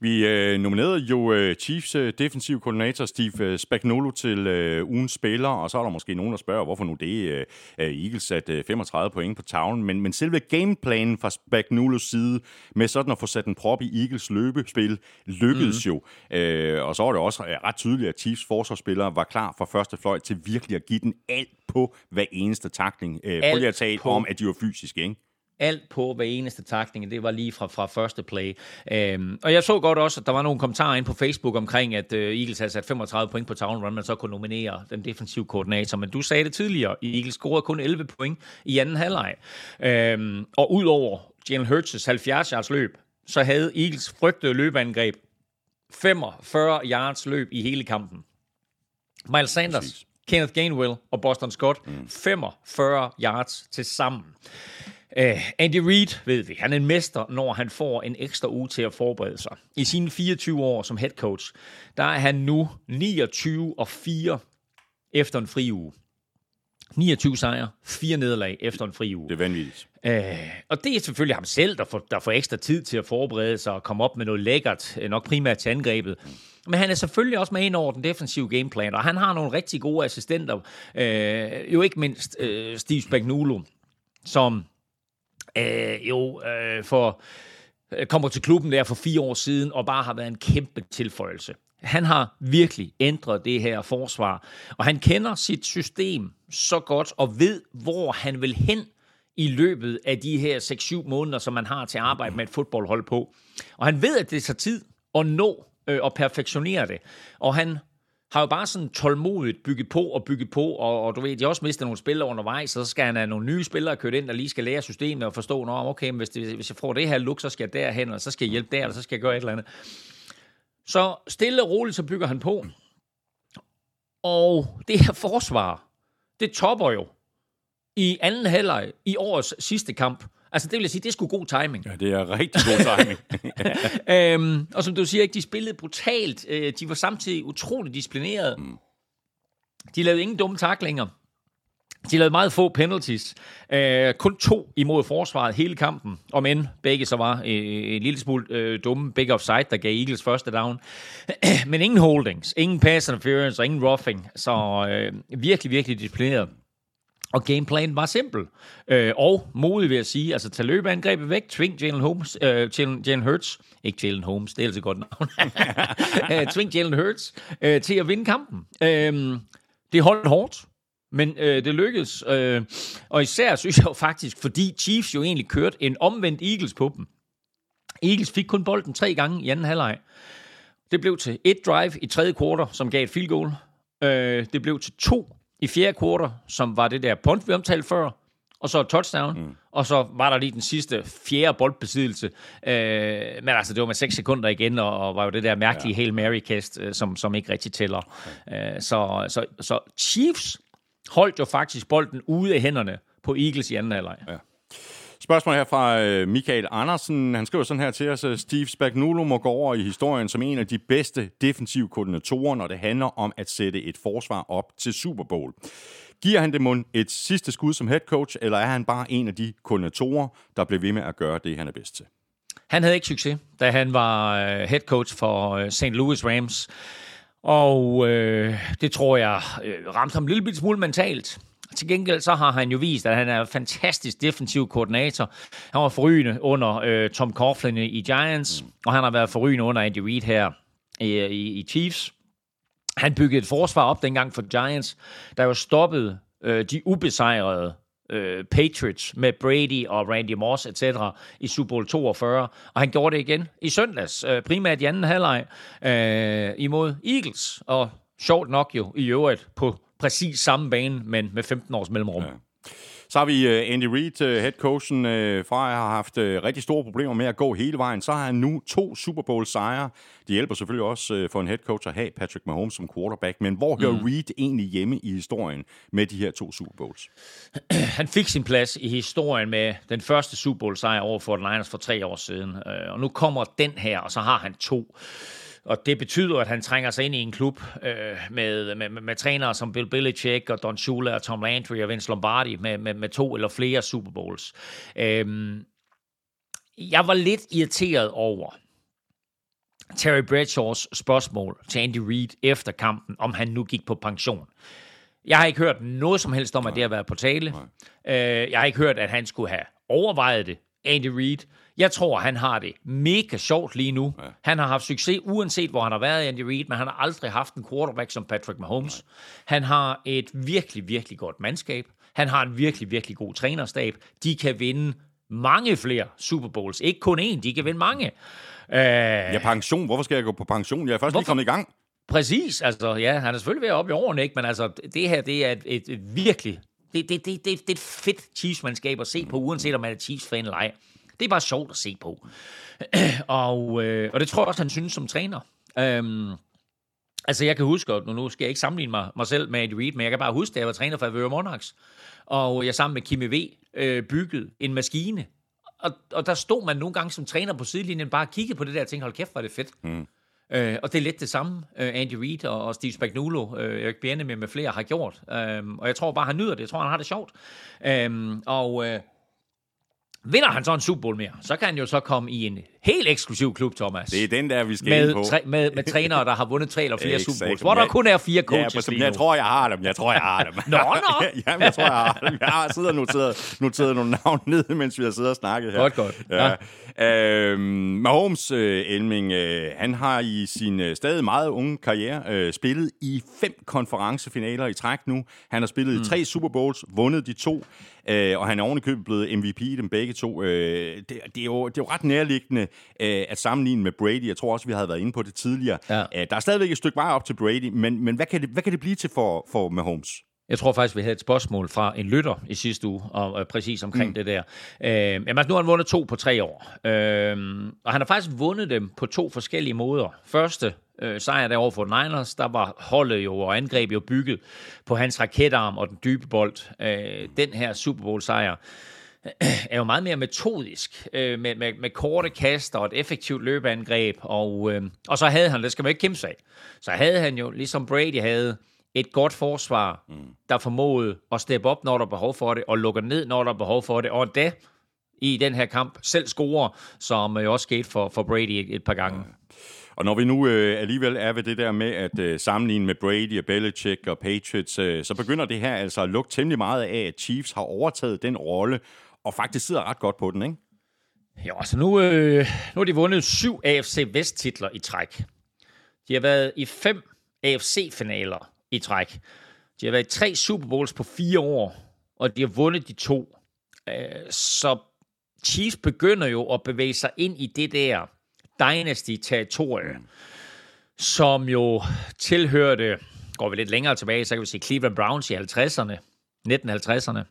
S1: Vi øh, nominerede jo øh, Chiefs øh, defensiv koordinator Steve øh, Spagnuolo til øh, ugens spiller, og så er der måske nogen, der spørger, hvorfor nu det øh, Eagles satte øh, 35 point på tavlen. Men, men selve gameplanen fra Spagnuolos side med sådan at få sat en prop i Eagles løbespil lykkedes mm. jo. Øh, og så var det også ret tydeligt, at Chiefs forsvarsspillere var klar for første fløjt til virkelig at give den alt på hver eneste takling. Øh, prøv lige at tale på. om, at de var fysiske, ikke?
S2: Alt på hver eneste takning. Det var lige fra, fra første play. Øhm, og jeg så godt også, at der var nogle kommentarer ind på Facebook omkring, at øh, Eagles havde sat 35 point på tavlen, hvordan man så kunne nominere den defensive koordinator. Men du sagde det tidligere, Eagles scorede kun 11 point i anden halvleg. Øhm, og udover Jalen Hurts' 70 yards løb, så havde Eagles frygtet løbeangreb 45 yards løb i hele kampen. Miles Sanders, Præcis. Kenneth Gainwell og Boston Scott, mm. 45 yards til sammen. Uh, Andy Reid, ved vi, han er en mester, når han får en ekstra uge til at forberede sig. I sine 24 år som head coach, der er han nu 29 og 4 efter en fri uge. 29 sejre, fire nederlag efter en fri uge.
S1: Det er vanvittigt.
S2: Øh, og det er selvfølgelig ham selv, der får, der får ekstra tid til at forberede sig og komme op med noget lækkert, øh, nok primært til angrebet. Men han er selvfølgelig også med ind over den defensive gameplan, og han har nogle rigtig gode assistenter. Øh, jo ikke mindst øh, Steve Spagnuolo, som øh, jo øh, for, øh, kommer til klubben der for fire år siden, og bare har været en kæmpe tilføjelse. Han har virkelig ændret det her forsvar, og han kender sit system så godt, og ved, hvor han vil hen i løbet af de her 6-7 måneder, som man har til at arbejde med et fodboldhold på. Og han ved, at det tager tid at nå øh, og perfektionere det. Og han har jo bare sådan tålmodigt bygget på og bygget på, og, og du ved, de har også mistet nogle spillere undervejs, så skal han have nogle nye spillere kørt ind, der lige skal lære systemet og forstå, Nå, okay, hvis, det, hvis jeg får det her look, så skal jeg derhen, og så skal jeg hjælpe der, eller så skal jeg gøre et eller andet. Så stille og roligt, så bygger han på. Og det her forsvar, det topper jo i anden halvleg i årets sidste kamp. Altså, det vil jeg sige, det er sgu god timing.
S1: Ja, det er rigtig god timing. *laughs*
S2: øhm, og som du siger, ikke, de spillede brutalt. Øh, de var samtidig utroligt disciplineret. Mm. De lavede ingen dumme taklinger. De lavede meget få penalties. Øh, kun to imod forsvaret hele kampen. Om end begge så var øh, en lille smule øh, dumme. Begge offside, der gav Eagles første down. *clears throat* Men ingen holdings, ingen pass interference og ingen roughing. Så øh, virkelig, virkelig disciplineret. Og gameplanen var simpel. Øh, og modig vil jeg sige, altså tag løbeangrebet væk, tving Jalen Holmes, øh, Jalen, Jalen Hurts, ikke Jalen Holmes, det er altså godt navn, *laughs* øh, tving Jalen Hurts øh, til at vinde kampen. Øh, det holdt hårdt, men øh, det lykkedes. Øh, og især synes jeg jo faktisk, fordi Chiefs jo egentlig kørte en omvendt Eagles på dem. Eagles fik kun bolden tre gange i anden halvleg. Det blev til et drive i tredje kvartal, som gav et field goal. Øh, det blev til to i fjerde kvartal, som var det der punt, vi omtalte før, og så touchdown, mm. og så var der lige den sidste fjerde boldbesiddelse. Øh, men altså, det var med 6 sekunder igen, og, og var jo det der mærkelige ja. Hail Mary-kast, øh, som, som ikke rigtig tæller. Okay. Øh, så, så, så Chiefs holdt jo faktisk bolden ude af hænderne på Eagles i anden halvleg. Ja.
S1: Spørgsmål her fra øh, Michael Andersen. Han skriver sådan her til os, øh, Steve Spagnuolo må gå over i historien som en af de bedste defensive koordinatorer, når det handler om at sætte et forsvar op til Super Bowl. Giver han det et sidste skud som head coach, eller er han bare en af de koordinatorer, der bliver ved med at gøre det, han er bedst til?
S2: Han havde ikke succes, da han var øh, head coach for St. Louis Rams. Og øh, det tror jeg øh, ramte ham en lille smule mentalt. Til gengæld så har han jo vist, at han er en fantastisk defensiv koordinator. Han var forrygende under øh, Tom Coughlin i Giants, og han har været forrygende under Andy Reid her i, i, i Chiefs. Han byggede et forsvar op dengang for Giants, der jo stoppede øh, de ubesejrede øh, Patriots med Brady og Randy Moss etc. i Super Bowl 42, og han gjorde det igen i søndags, øh, primært i anden halvleg øh, imod Eagles, og sjovt nok jo i øvrigt på præcis samme bane, men med 15 års mellemrum. Ja.
S1: Så har vi uh, Andy Reid, uh, head coachen uh, fra, har haft rigtig store problemer med at gå hele vejen. Så har han nu to Super Bowl sejre. Det hjælper selvfølgelig også for en head coach at have Patrick Mahomes som quarterback. Men hvor hører mm. Reid egentlig hjemme i historien med de her to Super Bowls? *clears throat*
S2: Han fik sin plads i historien med den første Super Bowl sejr over for Niners for tre år siden. Og nu kommer den her, og så har han to. Og det betyder, at han trænger sig ind i en klub øh, med, med, med, trænere som Bill Belichick og Don Shula og Tom Landry og Vince Lombardi med, med, med to eller flere Super Bowls. Øhm, jeg var lidt irriteret over Terry Bradshaws spørgsmål til Andy Reid efter kampen, om han nu gik på pension. Jeg har ikke hørt noget som helst om, at det har været på tale. Øh, jeg har ikke hørt, at han skulle have overvejet det. Andy Reid. Jeg tror, han har det mega sjovt lige nu. Ja. Han har haft succes, uanset hvor han har været, Andy Reid, men han har aldrig haft en quarterback som Patrick Mahomes. Nej. Han har et virkelig, virkelig godt mandskab. Han har en virkelig, virkelig god trænerstab. De kan vinde mange flere Super Bowls. Ikke kun én, de kan vinde mange.
S1: Uh, ja, pension. Hvorfor skal jeg gå på pension? Jeg er først Hvorfor? lige kommet i gang.
S2: Præcis. Altså, ja, han er selvfølgelig ved at op i årene, ikke? Men altså, det her, det er et, et, et virkelig det, det, det, det, det er et fedt Chiefs-mandskab at se på, uanset om man er Chiefs-fan eller ej. Det er bare sjovt at se på. *clears throat* og, øh, og det tror jeg også, han synes som træner. Øhm, altså, jeg kan huske, og nu skal jeg ikke sammenligne mig, mig selv med Andy Reid, men jeg kan bare huske, at jeg var træner for Averre Monarchs, og jeg sammen med Kimi V øh, byggede en maskine. Og, og der stod man nogle gange som træner på sidelinjen, bare kiggede på det der og tænkte, hold kæft, hvor er det fedt. Mm. Øh, og det er lidt det samme, øh, Andy Reid og, og Steve Spagnuolo, øh, Erik Bjerne med, med flere har gjort. Øh, og jeg tror bare, han nyder det. Jeg tror, han har det sjovt. Øh, og... Øh, Vinder han så en Super Bowl mere, så kan han jo så komme i en helt eksklusiv klub, Thomas.
S1: Det er den der, vi skal
S2: med,
S1: ind på.
S2: Tre, med, med trænere, der har vundet tre eller flere. Super Bowls, hvor der
S1: Jeg-
S2: kun er fire
S1: Ja,
S2: coaches
S1: ja,
S2: lige
S1: jeg
S2: nu.
S1: tror, jeg har dem. Jeg tror, jeg har dem.
S2: Nå, nå. *laughs*
S1: Jamen, jeg tror, jeg har dem. Jeg har siddet og noteret, noteret nogle navne *laughs* ned, mens vi har siddet og snakket her.
S2: Godt, godt.
S1: Ja. Øhm, Mahomes, øh, Elming, øh, han har i sin øh, stadig meget unge karriere øh, spillet i fem konferencefinaler i træk nu. Han har spillet mm. i tre Super Bowls, vundet de to, øh, og han er ovenikøbet blevet MVP i dem begge to. Øh, det, det, er jo, det er jo ret nærliggende øh, at sammenligne med Brady. Jeg tror også, vi havde været inde på det tidligere.
S2: Ja.
S1: Øh, der er stadigvæk et stykke vej op til Brady, men, men hvad, kan det, hvad kan det blive til for, for Mahomes?
S2: Jeg tror faktisk, vi havde et spørgsmål fra en lytter i sidste uge, og, øh, præcis omkring mm. det der. Øh, jamen, altså, nu har han vundet to på tre år. Øh, og han har faktisk vundet dem på to forskellige måder. Første øh, sejr derovre for Niners, der var holdet jo og angreb jo bygget på hans raketarm og den dybe bold. Øh, den her Super Bowl sejr er jo meget mere metodisk, øh, med, med, med korte kast og et effektivt løbeangreb, og, øh, og så havde han, det skal man ikke kæmpe sig af, så havde han jo, ligesom Brady havde, et godt forsvar, mm. der formåede at steppe op, når der er behov for det, og lukke ned, når der er behov for det, og endda i den her kamp selv score, som jo også skete for, for Brady et, et par gange.
S1: Og når vi nu øh, alligevel er ved det der med at øh, sammenligne med Brady og Belichick og Patriots, øh, så begynder det her altså at lugte temmelig meget af, at Chiefs har overtaget den rolle, og faktisk sidder ret godt på den, ikke?
S2: Jo, altså nu, øh, nu har de vundet syv AFC Vest-titler i træk. De har været i fem AFC-finaler i træk. De har været i tre Super Bowls på fire år, og de har vundet de to. Øh, så Chiefs begynder jo at bevæge sig ind i det der Dynasty-territorie, som jo tilhørte, går vi lidt længere tilbage, så kan vi sige Cleveland Browns i 50'erne, 1950'erne.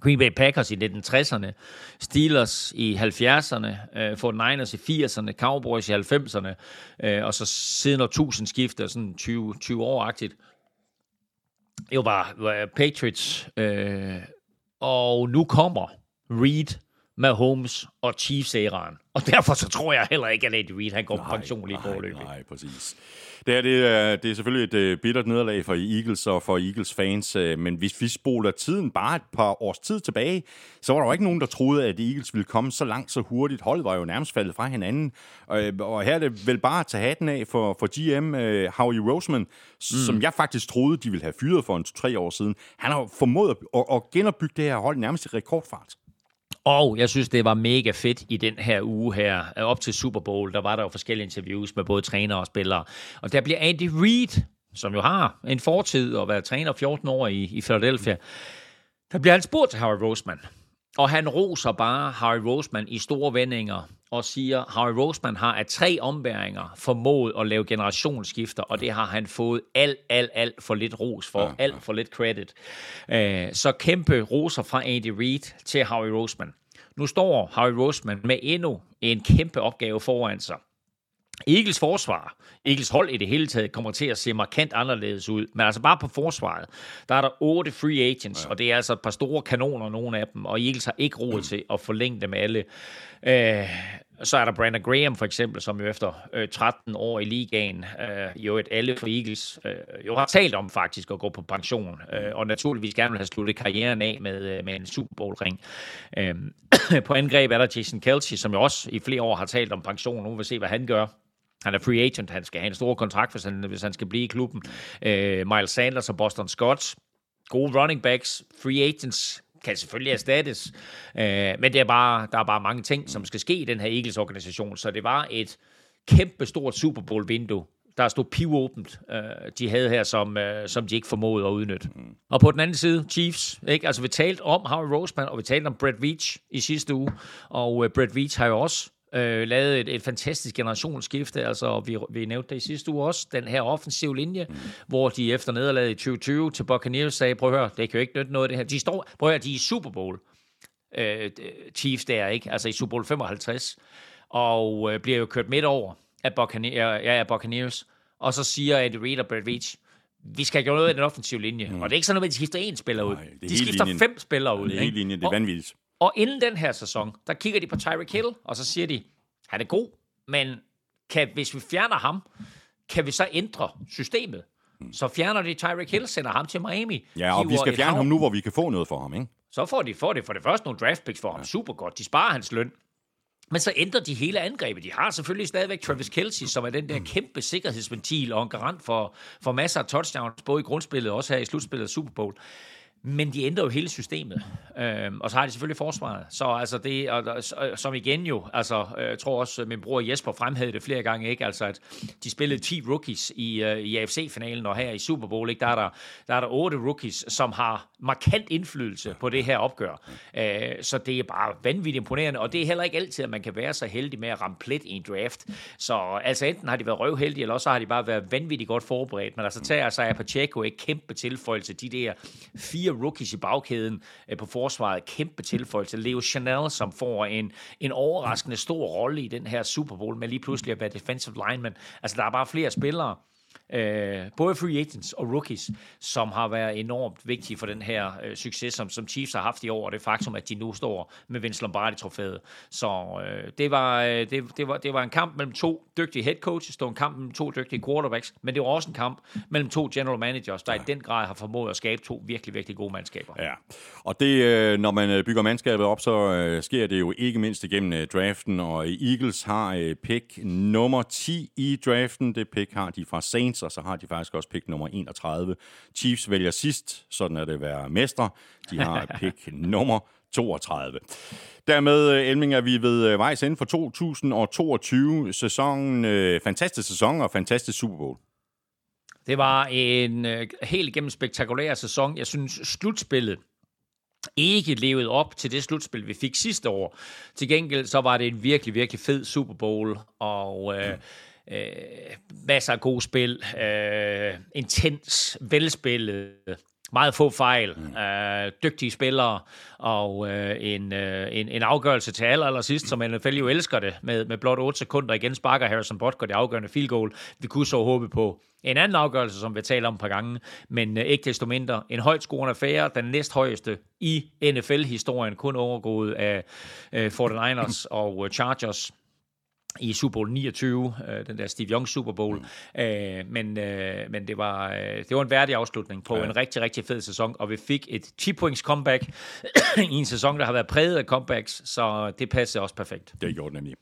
S2: Green Bay Packers i 1960'erne, Steelers i 70'erne, øh, 49ers i 80'erne, Cowboys i 90'erne, øh, og så siden årtusindskiftet, sådan 20, 20 år-agtigt, jo var, var Patriots, øh, og nu kommer Reed, Mahomes og Chiefs-æraen. Og derfor så tror jeg heller ikke, at Andy Reid han går på pension lige
S1: nej,
S2: forløbig.
S1: nej, præcis. Det, er, det, er, det er selvfølgelig et øh, bittert nederlag for Eagles og for Eagles fans, øh, men hvis vi spoler tiden bare et par års tid tilbage, så var der jo ikke nogen, der troede, at Eagles ville komme så langt så hurtigt. Holdet var jo nærmest faldet fra hinanden, og, øh, og her er det vel bare at tage hatten af for, for GM Howie Roseman, mm. som jeg faktisk troede, de ville have fyret for en tre år siden. Han har formået at, at genopbygge det her hold nærmest i rekordfart.
S2: Og jeg synes, det var mega fedt i den her uge her, op til Super Bowl, der var der jo forskellige interviews med både trænere og spillere. Og der bliver Andy Reid, som jo har en fortid og været træner 14 år i, i Philadelphia, der bliver han spurgt til Howard Roseman. Og han roser bare Harry Roseman i store vendinger og siger, Harry Roseman har af tre ombæringer formået at lave generationsskifter, og det har han fået alt, alt, alt for lidt ros for, ja, alt for lidt credit. Øh, Så kæmpe roser fra Andy Reid til Harry Roseman. Nu står Harry Roseman med endnu en kæmpe opgave foran sig. Eagles forsvar, Eagles hold i det hele taget, kommer til at se markant anderledes ud. Men altså bare på forsvaret, der er der otte free agents, ja. og det er altså et par store kanoner, nogle af dem, og Eagles har ikke råd til at forlænge dem alle. Øh, så er der Brandon Graham for eksempel, som jo efter øh, 13 år i ligaen, øh, jo et alle for Eagles, øh, jo har talt om faktisk at gå på pension, øh, og naturligvis gerne vil have sluttet karrieren af med, øh, med en Super Bowl-ring. Øh, *clears throat* på angreb er der Jason Kelsey, som jo også i flere år har talt om pension. Nu vil vi se, hvad han gør. Han er free agent, han skal have en stor kontrakt, hvis han, hvis han skal blive i klubben. Øh, Miles Sanders og Boston Scott, gode running backs, free agents, kan selvfølgelig erstattes. Øh, men det er bare, der er bare mange ting, som skal ske i den her Eagles-organisation, så det var et kæmpe stort Super Bowl-vindue, der stod pivåbent, øh, de havde her, som, øh, som de ikke formåede at udnytte. Mm. Og på den anden side, Chiefs, ikke? altså vi talte om Harry Roseman, og vi talte om Brett Veach i sidste uge, og øh, Brett Veach har jo også øh, lavet et, et fantastisk generationsskifte. Altså, vi, vi nævnte det i sidste uge også, den her offensive linje, mm. hvor de efter nederlaget i 2020 til Buccaneers sagde, prøv at høre, det kan jo ikke nytte noget af det her. De står, prøv at høre, de er i Super Bowl. Øh, Chiefs der, ikke? Altså i Super Bowl 55. Og øh, bliver jo kørt midt over af Buccaneers, ja, af Buccaneers. Og så siger Andy Reid og Brett Veach, vi skal gøre noget af den offensive linje. Mm. Og det er ikke sådan noget, at de skifter én spiller ud.
S1: Nej, det
S2: de skifter
S1: linjen.
S2: fem spillere ud.
S1: Det er hele linjen, det er vanvittigt.
S2: Og inden den her sæson, der kigger de på Tyreek Hill, og så siger de, han er god, men kan, hvis vi fjerner ham, kan vi så ændre systemet? Så fjerner de Tyreek Hill, sender ham til Miami.
S1: Ja, og vi skal fjerne ham nu, hvor vi kan få noget for ham, ikke?
S2: så får de, får de for det første nogle draft picks for ham. Super godt. De sparer hans løn. Men så ændrer de hele angrebet. De har selvfølgelig stadigvæk Travis Kelce, som er den der kæmpe sikkerhedsventil og en garant for, for masser af touchdowns, både i grundspillet og også her i slutspillet af Super Bowl. Men de ændrer jo hele systemet. Øhm, og så har de selvfølgelig forsvaret. Så altså det, og, og, som igen jo, altså, øh, jeg tror også, min bror Jesper fremhævede det flere gange, ikke? Altså, at de spillede 10 rookies i, øh, i AFC-finalen, og her i Super Bowl, ikke? Der, er der, der er der 8 rookies, som har markant indflydelse på det her opgør. Øh, så det er bare vanvittigt imponerende, og det er heller ikke altid, at man kan være så heldig med at ramme plet i en draft. Så altså enten har de været røvheldige, eller også har de bare været vanvittigt godt forberedt. Men altså tager Isaiah Pacheco et kæmpe tilføjelse, de der fire rookies i bagkæden øh, på forsvaret, kæmpe tilføjelse. Leo Chanel, som får en, en overraskende stor rolle i den her Super Bowl, med lige pludselig at være defensive lineman. Altså der er bare flere spillere, øh, både free agents og rookies, som har været enormt vigtige for den her øh, succes, som, som Chiefs har haft i år, og det faktum, at de nu står med Vince Lombardi-trofæet. Så øh, det, var, øh, det, det, var, det var en kamp mellem to dygtige head coaches, det var en kamp mellem to dygtige quarterbacks, men det var også en kamp mellem to general managers, der i den grad har formået at skabe to virkelig, virkelig gode mandskaber.
S1: Ja, og det, øh, når man øh, bygger mandskabet op, så øh, sker det jo ikke mindst igennem øh, draften, og Eagles har øh, pick nummer 10 i draften. Det pick har de fra Saints, og så har de faktisk også pick nummer 31. Chiefs vælger sidst, sådan er det at være mestre. De har *laughs* pick nummer 32. Dermed, øh, Elming, er vi ved øh, vejs ende for 2022-sæsonen. Øh, fantastisk sæson og fantastisk Super Bowl.
S2: Det var en øh, helt igennem spektakulær sæson. Jeg synes, slutspillet ikke levede op til det slutspil, vi fik sidste år. Til gengæld så var det en virkelig, virkelig fed Super Bowl, og øh, øh, masser af gode spil, øh, intens, velspillet, meget få fejl, øh, dygtige spillere, og øh, en, øh, en, en afgørelse til aller, aller sidst, som NFL jo elsker det, med, med blot 8 sekunder. Igen sparker Harrison Butker det afgørende field goal. Vi kunne så håbe på en anden afgørelse, som vi taler om et par gange, men øh, ikke desto mindre en højt scorende affære, den næsthøjeste i NFL-historien, kun overgået af øh, 49ers og øh, Chargers i Super Bowl 29, øh, den der Steve Young Super Bowl. Mm. Øh, men øh, men det, var, øh, det var en værdig afslutning på ja. en rigtig, rigtig fed sæson, og vi fik et 10-points comeback *coughs* i en sæson, der har været præget af comebacks, så det passer også perfekt.
S1: Det gjorde det nemlig.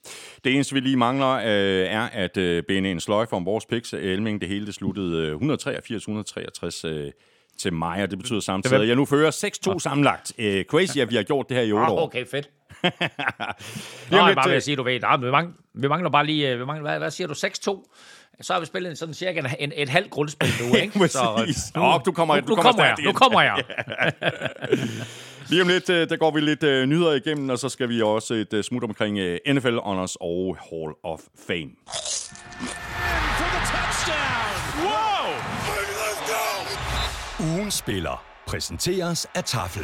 S1: Det eneste, vi lige mangler, øh, er at øh, binde en sløjfe om vores picks. Elming, det hele det sluttede øh, 183-163 øh, til mig, og det betyder samtidig, at jeg nu fører 6-2 sammenlagt. Øh, crazy, at vi har gjort det her i 8
S2: Ah,
S1: år.
S2: okay, fedt. Nå, jeg bare vil
S1: øh,
S2: jeg sige, du ved, nej, vi, mangler, vi mangler bare lige, øh, vi mangler, hvad, hvad siger du, 6-2? Så har vi spillet en sådan cirka en, en, et halvt grundspil *laughs* nu, ikke?
S1: Præcis. Nå, du kommer-
S2: nu,
S1: du
S2: nu
S1: kommer
S2: kommer jeg, nu kommer jeg. *laughs*
S1: Lige om lidt, øh, der går vi lidt øh, nyheder igennem, og så skal vi også et øh, smut omkring øh, NFL Honors og Hall of Fame.
S5: Ugen spiller præsenteres af Tafel.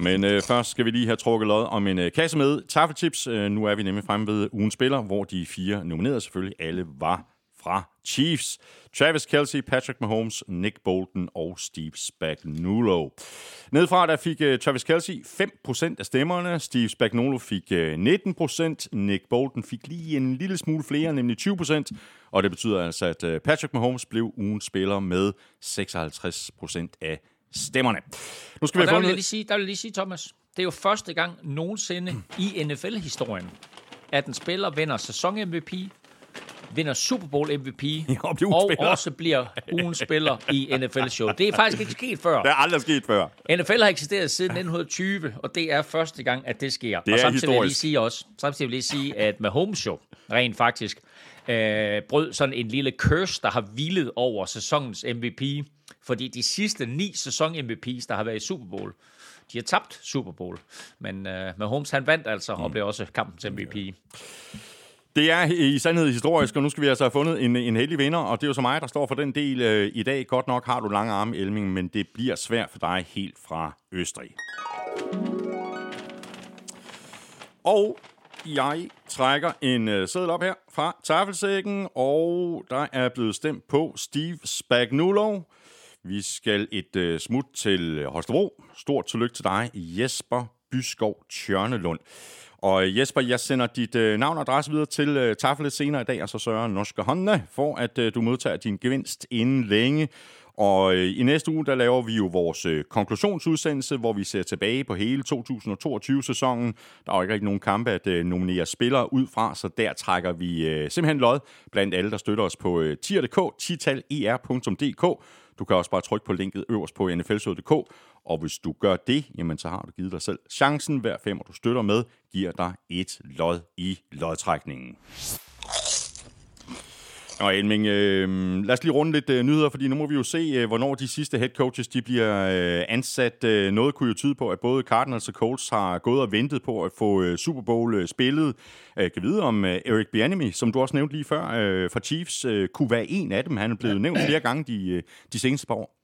S1: Men øh, først skal vi lige have trukket lod om en øh, kasse med taffeltips. Øh, nu er vi nemlig fremme ved ugens spiller, hvor de fire nominerede selvfølgelig alle var fra Chiefs. Travis Kelce, Patrick Mahomes, Nick Bolton og Steve Spagnuolo. Nedfra der fik uh, Travis Kelce 5% af stemmerne, Steve Spagnuolo fik øh, uh, 19%, Nick Bolton fik lige en lille smule flere, nemlig 20%, og det betyder altså, at uh, Patrick Mahomes blev ugens spiller med 56% af stemmerne. Nu skal vi
S2: Og der
S1: have
S2: vil, jeg lige sige, der vil jeg lige sige, Thomas, det er jo første gang nogensinde i NFL-historien, at en spiller vinder sæson-MVP, vinder Super Bowl MVP,
S1: og
S2: og også bliver ugens spiller i NFL-show. Det er faktisk ikke sket før.
S1: Det er aldrig sket før.
S2: NFL har eksisteret siden 1920, og det er første gang, at det sker.
S1: Det
S2: og
S1: er
S2: samtidig vil jeg lige
S1: historisk.
S2: sige også, samtidig vil jeg lige sige, at Mahomes Show rent faktisk øh, brød sådan en lille curse, der har hvilet over sæsonens MVP, fordi de sidste ni sæson-MVP's, der har været i Super Bowl, de har tabt Super Bowl. Men øh, Mahomes, han vandt altså, og blev også kampens MVP.
S1: Det er i sandhed historisk, og nu skal vi altså have fundet en, en heldig vinder, og det er jo så mig, der står for den del øh, i dag. Godt nok har du lange arme, Elming, men det bliver svært for dig helt fra Østrig. Og jeg trækker en øh, seddel op her fra tafelsækken, og der er blevet stemt på Steve Spagnuolo. Vi skal et øh, smut til øh, Holstebro. Stort tillykke til dig, Jesper Byskov Tjørnelund. Og øh, Jesper, jeg sender dit øh, navn og adresse videre til øh, Tafel lidt senere i dag, og så sørger Norske Honda for, at øh, du modtager din gevinst inden længe. Og øh, i næste uge, der laver vi jo vores øh, konklusionsudsendelse, hvor vi ser tilbage på hele 2022-sæsonen. Der er jo ikke rigtig nogen kampe at øh, nominere spillere ud fra, så der trækker vi øh, simpelthen lod blandt alle, der støtter os på øh, tier.dk, titaler.dk. Du kan også bare trykke på linket øverst på nflshow.dk, og hvis du gør det, jamen så har du givet dig selv chancen. Hver femmer, du støtter med, giver dig et lod i lodtrækningen. Og Elming, øh, lad os lige runde lidt øh, nyheder, fordi nu må vi jo se, øh, hvornår de sidste head coaches de bliver øh, ansat. Øh, noget kunne jo tyde på, at både Cardinals og Colts har gået og ventet på at få øh, Super Bowl øh, spillet. Jeg kan vide om øh, Eric Bieniemy, som du også nævnte lige før, øh, fra Chiefs, øh, kunne være en af dem. Han er blevet nævnt flere gange de, øh, de seneste par år.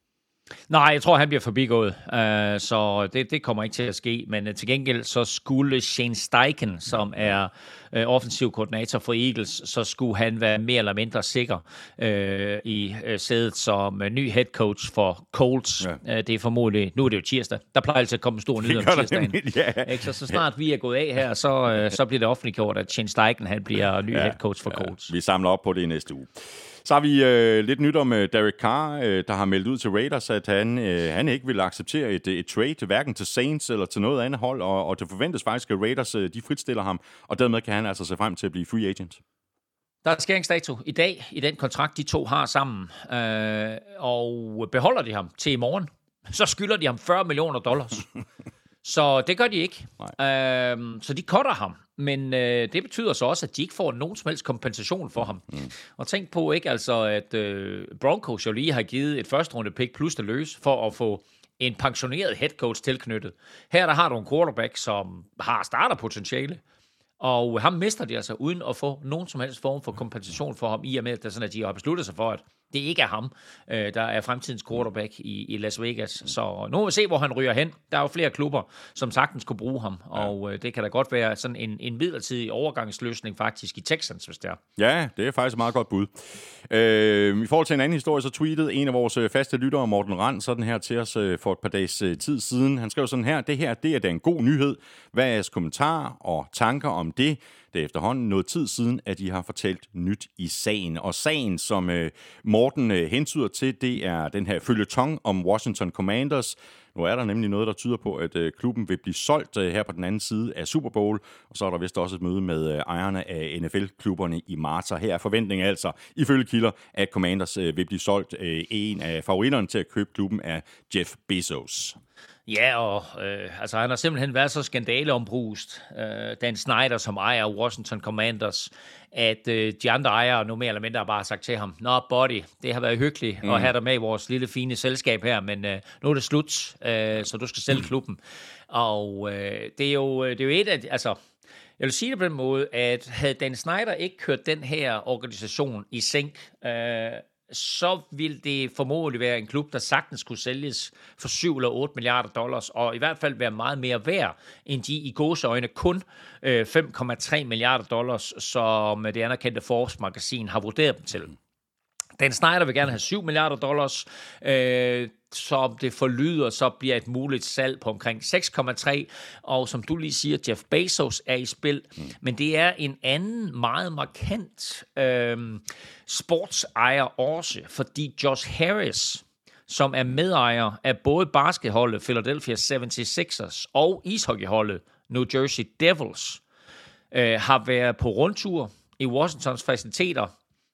S2: Nej, jeg tror, han bliver forbigået, uh, så det, det kommer ikke til at ske. Men uh, til gengæld så skulle Shane Steichen, som er uh, offensiv koordinator for Eagles, så skulle han være mere eller mindre sikker uh, i uh, sædet som uh, ny head coach for Colts. Ja. Uh, det er formodentlig, nu er det jo tirsdag, der plejer altid at komme en stor nyhed om tirsdagen. Nemlig, ja. Ikke? Så, så snart vi er gået af her, så, uh, så bliver det offentliggjort, at Shane Steichen han bliver ny ja. head coach for ja. Colts.
S1: Vi samler op på det i næste uge. Så har vi øh, lidt nyt om øh, Derek Carr, øh, der har meldt ud til Raiders, at han, øh, han ikke vil acceptere et, et trade, hverken til Saints eller til noget andet hold, og, og det forventes faktisk, at Raiders øh, de fritstiller ham, og dermed kan han altså se frem til at blive free agent.
S2: Der er skæringsdato i dag i den kontrakt, de to har sammen, øh, og beholder de ham til i morgen, så skylder de ham 40 millioner dollars. *laughs* så det gør de ikke. Øh, så de cutter ham. Men øh, det betyder så også, at de ikke får nogen som helst kompensation for ham. Mm. Og tænk på ikke altså, at øh, Broncos jo lige har givet et første runde pick plus det løs for at få en pensioneret head coach tilknyttet. Her der har du en quarterback, som har starterpotentiale, og ham mister de altså uden at få nogen som helst form for kompensation for ham, i og med, at, det sådan, at de har besluttet sig for, at det ikke er ham, øh, der er fremtidens quarterback i, i Las Vegas. Så nu må vi se, hvor han ryger hen. Der er jo flere klubber, som sagtens kunne bruge ham, og øh, det kan da godt være sådan en, en midlertidig overgangsløsning faktisk i Texans, hvis det er.
S1: Ja, det er faktisk et meget godt bud. Øh, I forhold til en anden historie, så tweetede en af vores øh, faste lyttere, Morten Rand, sådan her til os øh, for et par dages øh, tid siden. Han skrev sådan her, det her det er da en god nyhed. Hvad er jeres kommentarer og tanker om det? Det er efterhånden noget tid siden, at de har fortalt nyt i sagen. Og sagen, som øh, Morten øh, hentyder til, det er den her følgetong om Washington Commanders. Nu er der nemlig noget, der tyder på, at øh, klubben vil blive solgt øh, her på den anden side af Super Bowl, og så er der vist også et møde med øh, ejerne af NFL-klubberne i marts. Og her er forventningen altså, ifølge kilder, at Commanders øh, vil blive solgt. Øh, en af favoritterne til at købe klubben er Jeff Bezos.
S2: Ja, og øh, altså, han har simpelthen været så skandaleombrust, øh, Dan Snyder, som ejer Washington Commanders, at øh, de andre ejere nu mere eller mindre bare har sagt til ham, Nå, buddy, det har været hyggeligt mm. at have dig med i vores lille fine selskab her, men øh, nu er det slut, øh, så du skal sælge klubben. Og øh, det, er jo, det er jo et af, altså, jeg vil sige det på den måde, at havde Dan Snyder ikke kørt den her organisation i sænk, øh, så vil det formodentlig være en klub, der sagtens kunne sælges for 7 eller 8 milliarder dollars, og i hvert fald være meget mere værd, end de i gåseøjne kun øh, 5,3 milliarder dollars, som det anerkendte Forbes-magasin har vurderet dem til. Dan Snyder vil gerne have 7 milliarder dollars. Øh, som det forlyder, så bliver et muligt salg på omkring 6,3. Og som du lige siger, Jeff Bezos er i spil. Mm. Men det er en anden meget markant øh, sportsejer også, fordi Josh Harris, som er medejer af både basketholdet Philadelphia 76ers og ishockeyholdet New Jersey Devils, øh, har været på rundtur i Washingtons faciliteter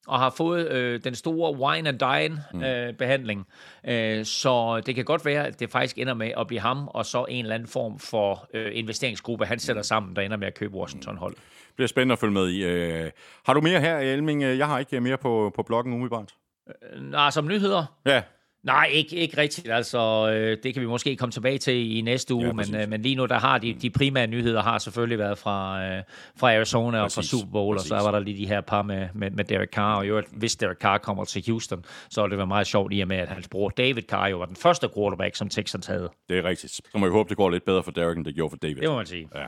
S2: og har fået øh, den store wine and dine mm. øh, behandling. Øh, så det kan godt være, at det faktisk ender med at blive ham, og så en eller anden form for øh, investeringsgruppe, han sætter sammen, der ender med at købe Washington-hold. Det
S1: bliver spændende at følge med i. Øh, har du mere her, Elming? Jeg har ikke mere på, på bloggen umiddelbart.
S2: Øh, nej, som nyheder?
S1: Ja.
S2: Nej, ikke, ikke rigtigt. Altså, øh, det kan vi måske komme tilbage til i næste uge, ja, men, øh, men lige nu der har de, de primære nyheder har selvfølgelig været fra, øh, fra Arizona præcis. og fra Super Bowl, præcis. og så var der lige de her par med, med, med Derek Carr, og jo, hvis Derek Carr kommer til Houston, så vil det være meget sjovt i og med, at hans bror David Carr jo var den første quarterback, som Texans havde.
S1: Det er rigtigt. Så må vi håbe, det går lidt bedre for Derek, end det gjorde for David.
S2: Det må man sige.
S1: Ja.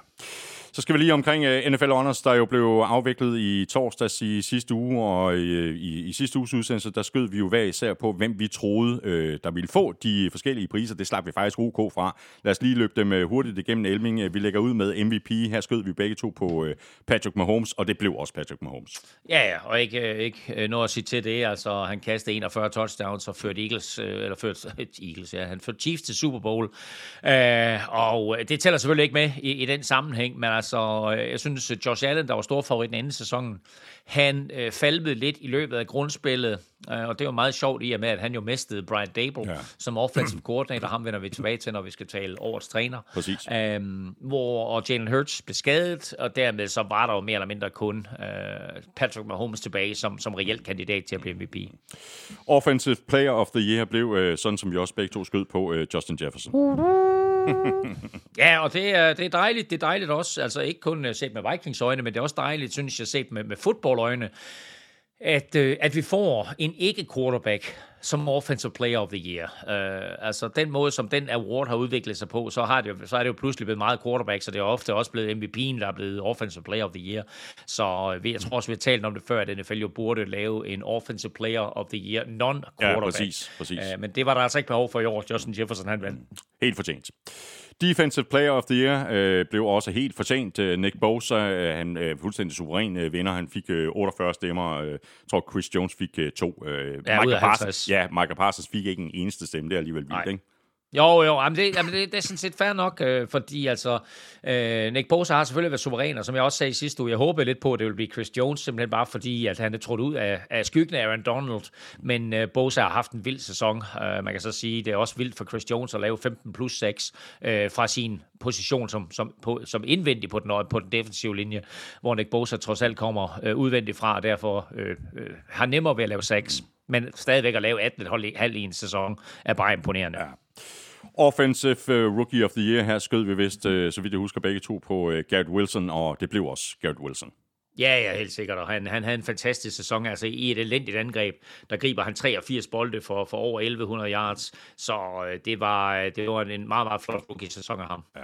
S1: Så skal vi lige omkring øh, uh, NFL Honors, der jo blev afviklet i torsdags i sidste uge, og i, i, i sidste uges udsendelse, der skød vi jo hver især på, hvem vi troede, øh, der ville få de forskellige priser. Det slap vi faktisk OK fra. Lad os lige løbe dem øh, hurtigt igennem Elming. Vi lægger ud med MVP. Her skød vi begge to på øh, Patrick Mahomes, og det blev også Patrick Mahomes.
S2: Ja, ja, og ikke, ikke noget at sige til det. Altså, han kastede 41 touchdowns og førte Eagles, eller førte *laughs* Eagles, ja, han førte Chiefs til Super Bowl. Øh, og det tæller selvfølgelig ikke med i, i den sammenhæng, men altså, jeg synes, Josh Allen, der var stor favorit den anden sæsonen, han øh, falvede lidt i løbet af grundspillet, øh, og det var meget sjovt i og med, at han jo mistede Brian Dable ja. som offensive coordinator. Ham vender vi tilbage til, når vi skal tale årets træner.
S1: Præcis.
S2: Øhm, hvor og Jalen Hurts blev skadet, og dermed så var der jo mere eller mindre kun øh, Patrick Mahomes tilbage som, som reelt kandidat til at blive MVP.
S1: Offensive Player of the Year blev, øh, sådan som vi også begge to skød på, øh, Justin Jefferson
S2: ja, og det er, det er dejligt. Det er dejligt også, altså ikke kun øh, set med Vikings øjne, men det er også dejligt, synes jeg, set med, med fodboldøjne, at, øh, at vi får en ikke-quarterback som Offensive Player of the Year. Uh, altså den måde, som den award har udviklet sig på, så, har det jo, så er det jo pludselig blevet meget quarterback, så det er ofte også blevet MVP'en, der er blevet Offensive Player of the Year. Så uh, jeg tror også, vi har talt om det før, at NFL jo burde lave en Offensive Player of the Year non-quarterback.
S1: Ja, præcis. præcis.
S2: Uh, men det var der altså ikke behov for i år. Justin Jefferson, han vandt.
S1: Helt fortjent. Defensive Player of the Year øh, blev også helt fortjent. Nick Bosa, øh, han er øh, fuldstændig suveræn øh, vinder. Han fik øh, 48 stemmer. Øh, jeg tror, Chris Jones fik øh, to. Øh,
S2: ja, Michael Parsons,
S1: ja, Michael Parsons fik ikke en eneste stemme. Det er alligevel vildt, ikke?
S2: Jo, jo, jamen det, jamen det, det er sådan set fair nok, øh, fordi altså, øh, Nick Bosa har selvfølgelig været suveræn, og som jeg også sagde i sidste uge, jeg håbede lidt på, at det ville blive Chris Jones, simpelthen bare fordi, at han er trådt ud af, af skyggen af Aaron Donald, men øh, Bosa har haft en vild sæson. Øh, man kan så sige, det er også vildt for Chris Jones at lave 15 plus 6 øh, fra sin position som, som, på, som indvendig på den, på den defensive linje, hvor Nick Bosa trods alt kommer øh, udvendigt fra, og derfor øh, øh, har nemmere ved at lave 6 men stadigvæk at lave 18 halv i en sæson er bare imponerende. Ja.
S1: Offensive uh, Rookie of the Year her skød vi vist, uh, så vidt jeg husker, begge to på uh, Garrett Wilson, og det blev også Garrett Wilson.
S2: Ja, ja, helt sikkert. Og han, han havde en fantastisk sæson. Altså i et elendigt angreb, der griber han 83 bolde for, for over 1100 yards. Så øh, det var, det var en meget, meget flot rookie-sæson af ham.
S1: Ja.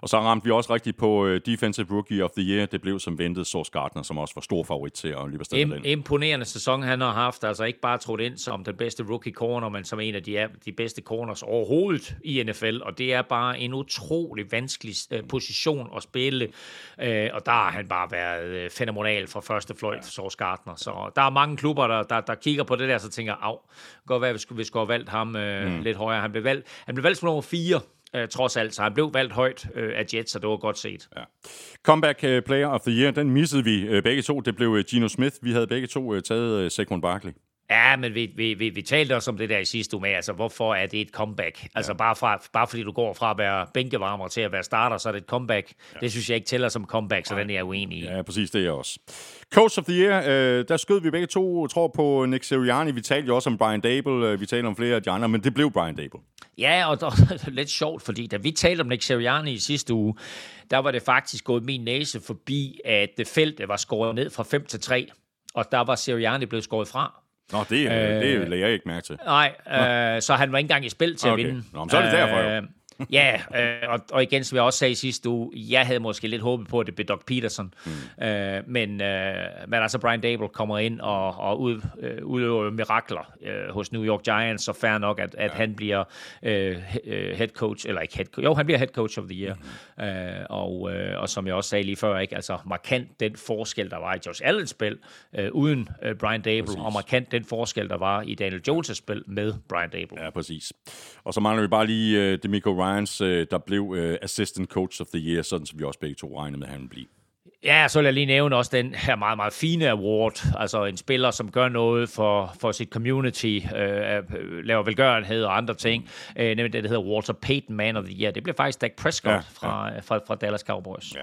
S1: Og så ramte vi også rigtigt på uh, Defensive Rookie of the Year. Det blev som ventet Source Gardner, som også var stor favorit til at løbe afsted Im-
S2: Imponerende sæson, han har haft. Altså ikke bare trådt ind som den bedste rookie corner, men som en af de, de bedste corners overhovedet i NFL. Og det er bare en utrolig vanskelig position at spille. Uh, og der har han bare været fænomenal fra første fløjt, ja. Source Gardner. Så der er mange klubber, der, der, der kigger på det der, så tænker, af, godt være, vi skulle, vi skulle have valgt ham øh, mm. lidt højere. Han blev valgt, han blev valgt som nummer 4, øh, trods alt, så han blev valgt højt øh, af Jets, så det var godt set. Ja.
S1: Comeback uh, Player of the Year, den missede vi begge to. Det blev Gino Smith. Vi havde begge to taget Saquon Barkley.
S2: Ja, men vi, vi, vi, vi talte også om det der i sidste uge med, altså hvorfor er det et comeback? Altså bare, fra, bare fordi du går fra at være bænkevarmer til at være starter, så er det et comeback. Ja. Det synes jeg ikke tæller som comeback, så Nej. den er jeg uenig i.
S1: Ja, præcis, det er jeg også. Coach of the Year, øh, der skød vi begge to, tror på Nick Sirianni. Vi talte jo også om Brian Dable, øh, vi talte om flere af de andre, men det blev Brian Dable.
S2: Ja, og det er *laughs* lidt sjovt, fordi da vi talte om Nick Sirianni i sidste uge, der var det faktisk gået min næse forbi, at feltet var skåret ned fra 5 til 3, og der var Sirianni blevet skåret fra.
S1: Nå, det, øh, det lader jeg ikke mærke til.
S2: Nej, øh, så han var ikke engang i spil til okay. at vinde.
S1: Nå, men så er det derfor jo. Øh, *laughs*
S2: ja, øh, og, og igen, som jeg også sagde sidste uge, jeg havde måske lidt håbet på, at det blev Doc Peterson. Mm. Øh, men, øh, men altså, Brian Dable kommer ind og, og ud, øh, udøver mirakler øh, hos New York Giants, så fair nok, at, at ja. han bliver øh, head coach, eller ikke head coach, jo, han bliver head coach of the year. Mm. Øh, og, øh, og som jeg også sagde lige før, ikke, altså markant den forskel, der var i Josh Allens spil, øh, uden øh, Brian Dable, præcis. og markant den forskel, der var i Daniel Jones' spil med Brian Dable.
S1: Ja, præcis. Og så mangler vi bare lige øh, Demico Ryan Ryans, øh, der blev øh, Assistant Coach of the Year, sådan som vi også begge to regnede med, at han ville blive.
S2: Ja, så vil jeg lige nævne også den her meget, meget fine award. Altså en spiller, som gør noget for, for sit community, øh, laver velgørenhed og andre ting. Øh, nemlig det, der hedder Walter Payton Man of the Year. Det blev faktisk Dak Prescott ja, fra, ja. Fra, fra Dallas Cowboys. Ja.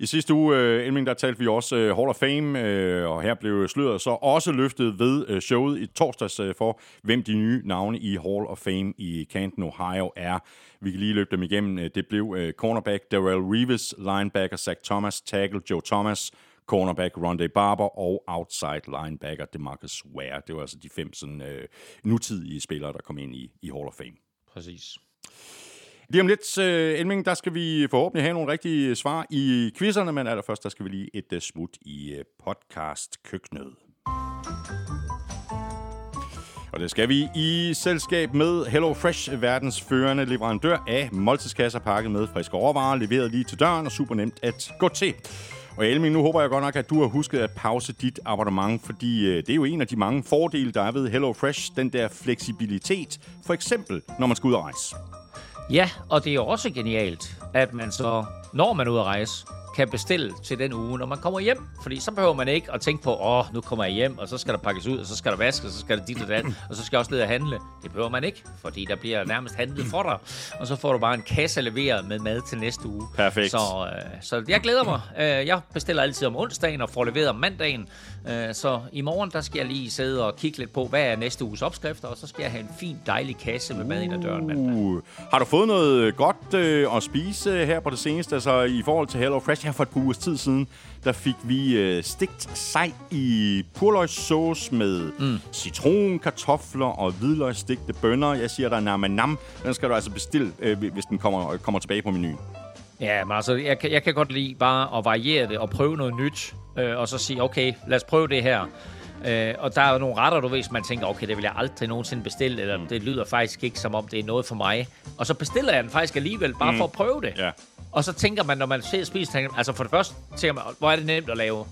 S1: I sidste uge, uh, Elming, der talte vi også uh, Hall of Fame, uh, og her blev sløret så også løftet ved uh, showet i torsdags uh, for, hvem de nye navne i Hall of Fame i Canton, Ohio er. Vi kan lige løbe dem igennem. Det blev uh, cornerback Darrell Reeves, linebacker Zach Thomas, tackle Joe Thomas, cornerback Rondé Barber og outside linebacker DeMarcus Ware. Det var altså de fem sådan, uh, nutidige spillere, der kom ind i, i Hall of Fame.
S2: Præcis.
S1: Lige om lidt, uh, Elming, der skal vi forhåbentlig have nogle rigtige svar i quizzerne, men allerførst, der skal vi lige et uh, smut i uh, podcast-køkkenet. Og det skal vi i selskab med HelloFresh, verdens førende leverandør af måltidskasser pakket med friske råvarer, leveret lige til døren og super nemt at gå til. Og Elming, nu håber jeg godt nok, at du har husket at pause dit abonnement, fordi øh, det er jo en af de mange fordele, der er ved HelloFresh, den der fleksibilitet, for eksempel når man skal ud og rejse.
S2: Ja, og det er også genialt, at man så, når man er ude at rejse, kan bestille til den uge, når man kommer hjem. Fordi så behøver man ikke at tænke på, åh, nu kommer jeg hjem, og så skal der pakkes ud, og så skal der vaskes, og så skal der dit og dat, og så skal jeg også ned og handle. Det behøver man ikke, fordi der bliver nærmest handlet for dig. Og så får du bare en kasse leveret med mad til næste uge.
S1: Perfekt.
S2: Så, øh, så jeg glæder mig. Øh, jeg bestiller altid om onsdagen og får leveret om mandagen. Øh, så i morgen, der skal jeg lige sidde og kigge lidt på, hvad er næste uges opskrifter, og så skal jeg have en fin, dejlig kasse med mad ind ad døren mandag.
S1: Uh, har du fået noget godt øh, at spise her på det seneste? Altså i forhold til HelloFresh her for et par ugers tid siden, der fik vi øh, stegt sej i purløgssauce med mm. citron, kartofler og hvidløgsstegte bønner. Jeg siger dig nam nam. Den skal du altså bestille, øh, hvis den kommer, kommer tilbage på menuen.
S2: Ja, men altså, jeg, kan- jeg kan godt lide bare at variere det og prøve noget nyt, øh, og så sige, okay, lad os prøve det her. Øh, og der er jo nogle retter, du ved, som man tænker, okay, det vil jeg aldrig nogensinde bestille, eller det lyder faktisk ikke som om, det er noget for mig. Og så bestiller jeg den faktisk alligevel, bare mm. for at prøve det.
S1: Ja.
S2: Og så tænker man, når man ser spiser, tænker man, altså for det første tænker man, hvor er det nemt at lave.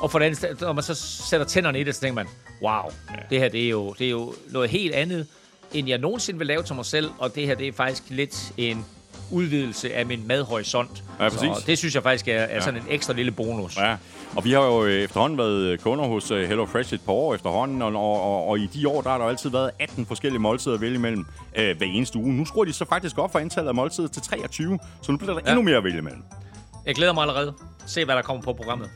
S2: Og for det andet, når man så sætter tænderne i det, så tænker man, wow, ja. det her det er, jo, det er jo noget helt andet, end jeg nogensinde vil lave til mig selv. Og det her, det er faktisk lidt en udvidelse af min madhorisont.
S1: Ja, præcis.
S2: Så det synes jeg faktisk er, er sådan en ekstra lille bonus.
S1: Ja, og vi har jo øh, efterhånden været kunder hos øh, HelloFresh et par år efterhånden, og, og, og, og i de år, der har der altid været 18 forskellige måltider at vælge imellem øh, hver eneste uge. Nu skruer de så faktisk op for antallet af måltider til 23, så nu bliver der ja. endnu mere at vælge imellem.
S2: Jeg glæder mig allerede. Se, hvad der kommer på programmet.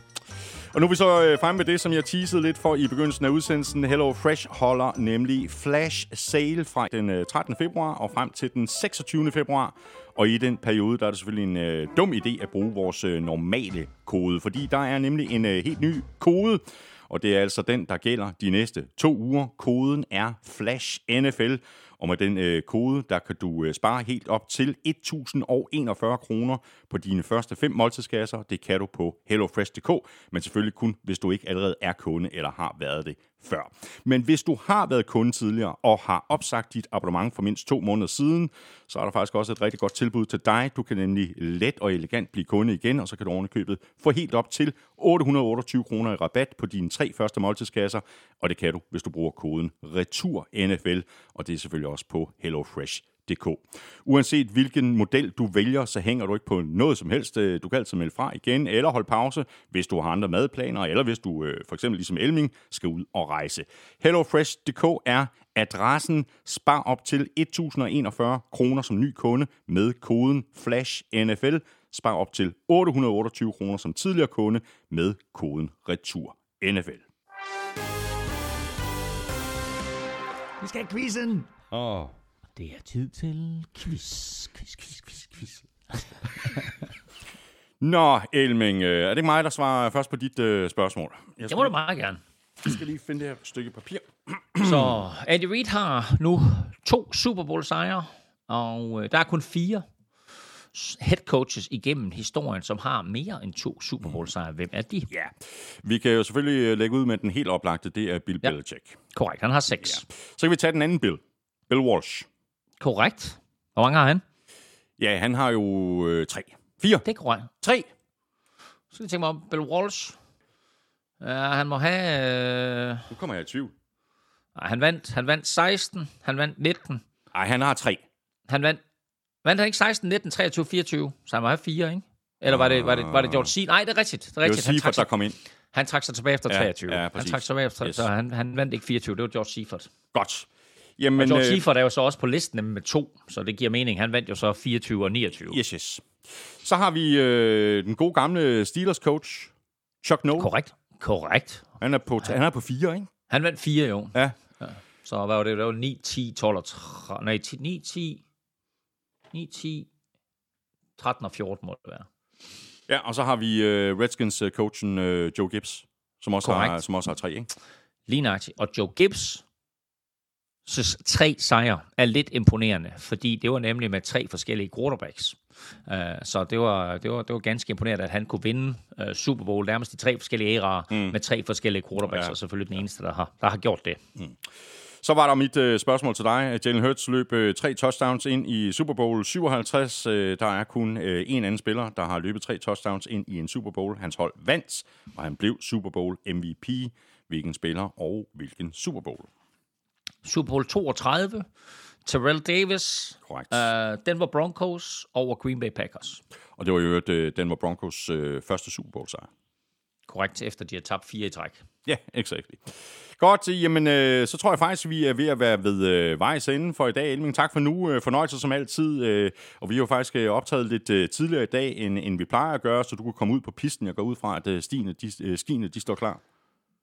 S1: Og nu er vi så øh, fremme med det, som jeg teasede lidt for i begyndelsen af udsendelsen. Hello Fresh holder nemlig flash sale fra den øh, 13. februar og frem til den 26. februar. Og i den periode, der er det selvfølgelig en øh, dum idé at bruge vores øh, normale kode, fordi der er nemlig en øh, helt ny kode, og det er altså den, der gælder de næste to uger. Koden er Flash NFL, og med den øh, kode, der kan du øh, spare helt op til 1.041 kroner på dine første fem måltidskasser. Det kan du på hellofresh.dk, men selvfølgelig kun, hvis du ikke allerede er kunde eller har været det før. Men hvis du har været kunde tidligere og har opsagt dit abonnement for mindst to måneder siden, så er der faktisk også et rigtig godt tilbud til dig. Du kan nemlig let og elegant blive kunde igen, og så kan du ovenikøbet få helt op til 828 kroner i rabat på dine tre første måltidskasser, og det kan du, hvis du bruger koden RETURNFL, og det er selvfølgelig også på HelloFresh. DK. Uanset hvilken model du vælger, så hænger du ikke på noget som helst. Øh, Du kan altid melde fra igen, eller holde pause, hvis du har andre madplaner, eller hvis du øh, for eksempel ligesom Elming skal ud og rejse. HelloFresh.dk er adressen. Spar op til 1041 kroner som ny kunde med koden FLASHNFL. Spar op til 828 kroner som tidligere kunde med koden RETURNFL.
S6: Vi skal have quizzen.
S1: Åh.
S2: Det er tid til quiz, quiz, quiz, quiz, quiz. *laughs*
S1: Nå, Elming, øh, er det ikke mig, der svarer først på dit øh, spørgsmål? Jeg
S2: Det må du meget gerne.
S1: jeg skal lige finde det her stykke papir. *clears throat*
S2: Så Andy Reid har nu to Super Bowl sejre, og øh, der er kun fire head coaches igennem historien, som har mere end to Super Bowl sejre. Hvem er de?
S1: Ja, vi kan jo selvfølgelig øh, lægge ud med den helt oplagte, det er Bill
S2: Ja.
S1: Belichick.
S2: Korrekt, han har seks.
S1: Ja. Så kan vi tage den anden Bill. Bill Walsh.
S2: Korrekt. Hvor mange har han?
S1: Ja, han har jo øh, tre. Fire.
S2: Det er korrekt.
S1: Tre.
S2: Så skal jeg tænke mig om Bill Walsh. Uh, han må have... Uh,
S1: Nu kommer jeg i tvivl.
S2: han, vandt, han vandt 16, han vandt 19,
S1: Ej, han har tre.
S2: han vandt... Vandt han ikke 16, 19, 23, 24? Så han må have fire, ikke? Eller var det, var det, var det George Seed? Nej, det er rigtigt. Det er
S1: Det var
S2: rigtigt. Han
S1: Seifert, der kom ind.
S2: han trak sig tilbage efter
S1: Ja,
S2: 23.
S1: ja,
S2: han
S1: præcis.
S2: trak sig tilbage efter,
S1: Yes.
S2: så han, han vandt ikke 24. Det var George Seifert.
S1: Godt. Jamen,
S2: George
S1: øh,
S2: Seifert er jo så også på listen med to, så det giver mening. Han vandt jo så 24 og 29.
S1: Yes, yes. Så har vi øh, den gode gamle Steelers coach, Chuck Noll.
S2: Korrekt. Korrekt.
S1: Han er på, han er på fire, ikke?
S2: Han vandt fire jo.
S1: Ja.
S2: Så hvad var det? Det var 9, 10, 12 og 13. Nej, 10, 9, 10, 9, 10, 13 og 14 må det være.
S1: Ja, og så har vi øh, Redskins-coachen øh, Joe Gibbs, som også, har,
S2: Korrekt.
S1: som også har tre, ikke?
S2: Lige nøjagtigt. Og Joe Gibbs så tre sejre er lidt imponerende, fordi det var nemlig med tre forskellige quarterbacks. Uh, så det var, det, var, det var ganske imponerende, at han kunne vinde uh, Super Bowl nærmest de tre forskellige æraer mm. med tre forskellige quarterbacks, ja. og selvfølgelig den eneste, der har, der har gjort det. Mm.
S1: Så var der mit øh, spørgsmål til dig. Jalen Hurts løb øh, tre touchdowns ind i Super Bowl 57. Øh, der er kun øh, en anden spiller, der har løbet tre touchdowns ind i en Super Bowl. Hans hold vandt, og han blev Super Bowl MVP. Hvilken spiller og hvilken Super Bowl?
S2: Super Bowl 32. Terrell Davis,
S1: Korrekt.
S2: uh, Denver Broncos over Green Bay Packers.
S1: Og det var jo øh, Denver Broncos øh, første Super Bowl sejr.
S2: Korrekt, efter de har tabt fire i træk.
S1: Ja, yeah, exactly. Godt, jamen øh, så tror jeg faktisk, vi er ved at være ved øh, vejs ende for i dag. Elming, tak for nu. Øh, fornøjelse som altid. Øh, og vi har jo faktisk øh, optaget lidt øh, tidligere i dag, end, end vi plejer at gøre, så du kunne komme ud på pisten. Jeg går ud fra, at øh, stiene, de, øh, skiene de står klar.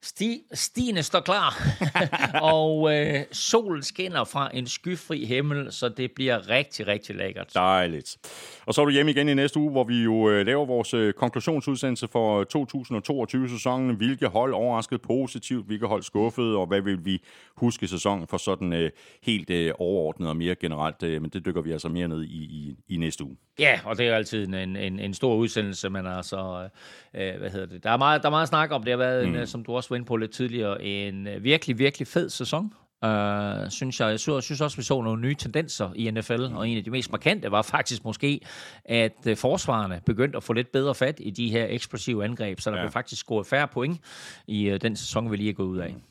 S2: Sti, Stine står klar, *laughs* og øh, solen skinner fra en skyfri himmel, så det bliver rigtig, rigtig lækkert.
S1: Dejligt. Og så er du hjemme igen i næste uge, hvor vi jo øh, laver vores øh, konklusionsudsendelse for 2022-sæsonen. Hvilke hold overraskede positivt, hvilke hold skuffede, og hvad vil vi huske sæsonen for sådan øh, helt øh, overordnet og mere generelt. Øh, men det dykker vi altså mere ned i, i, i næste uge.
S2: Ja, og det er altid en, en, en stor udsendelse, men altså, øh, hvad hedder det? Der er, meget, der er meget snak om, det har været, mm. en, som du også var inde på lidt tidligere, en øh, virkelig, virkelig fed sæson. Uh, synes jeg. Jeg synes, også, vi så nogle nye tendenser i NFL, og en af de mest markante var faktisk måske, at uh, forsvarerne begyndte at få lidt bedre fat i de her eksplosive angreb, så der ja. blev faktisk scoret færre point i uh, den sæson, vi lige er gået ud af. Mm.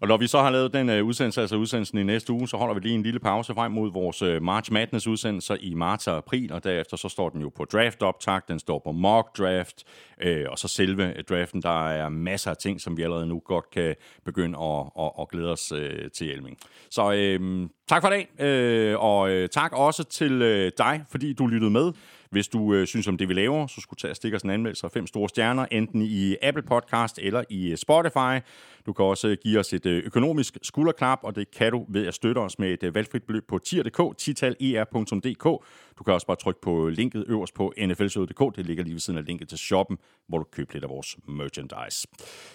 S1: Og når vi så har lavet den øh, udsendelse, altså udsendelsen i næste uge, så holder vi lige en lille pause frem mod vores øh, March Madness udsendelser i marts og april, og derefter så står den jo på draft optag, den står på mock draft, øh, og så selve øh, draften, der er masser af ting, som vi allerede nu godt kan begynde at, at, at glæde os øh, til Elming. Så øh, tak for i dag, øh, og øh, tak også til øh, dig, fordi du lyttede med. Hvis du øh, synes om det, vi laver, så skulle tage og stikke os en anmeldelse af fem store stjerner, enten i Apple Podcast eller i øh, Spotify. Du kan også øh, give os et øh, økonomisk skulderklap, og det kan du ved at støtte os med et valgfrit beløb på tier.dk, titaler.dk. Du kan også bare trykke på linket øverst på nflshow.dk. Det ligger lige ved siden af linket til shoppen, hvor du køber lidt af vores merchandise.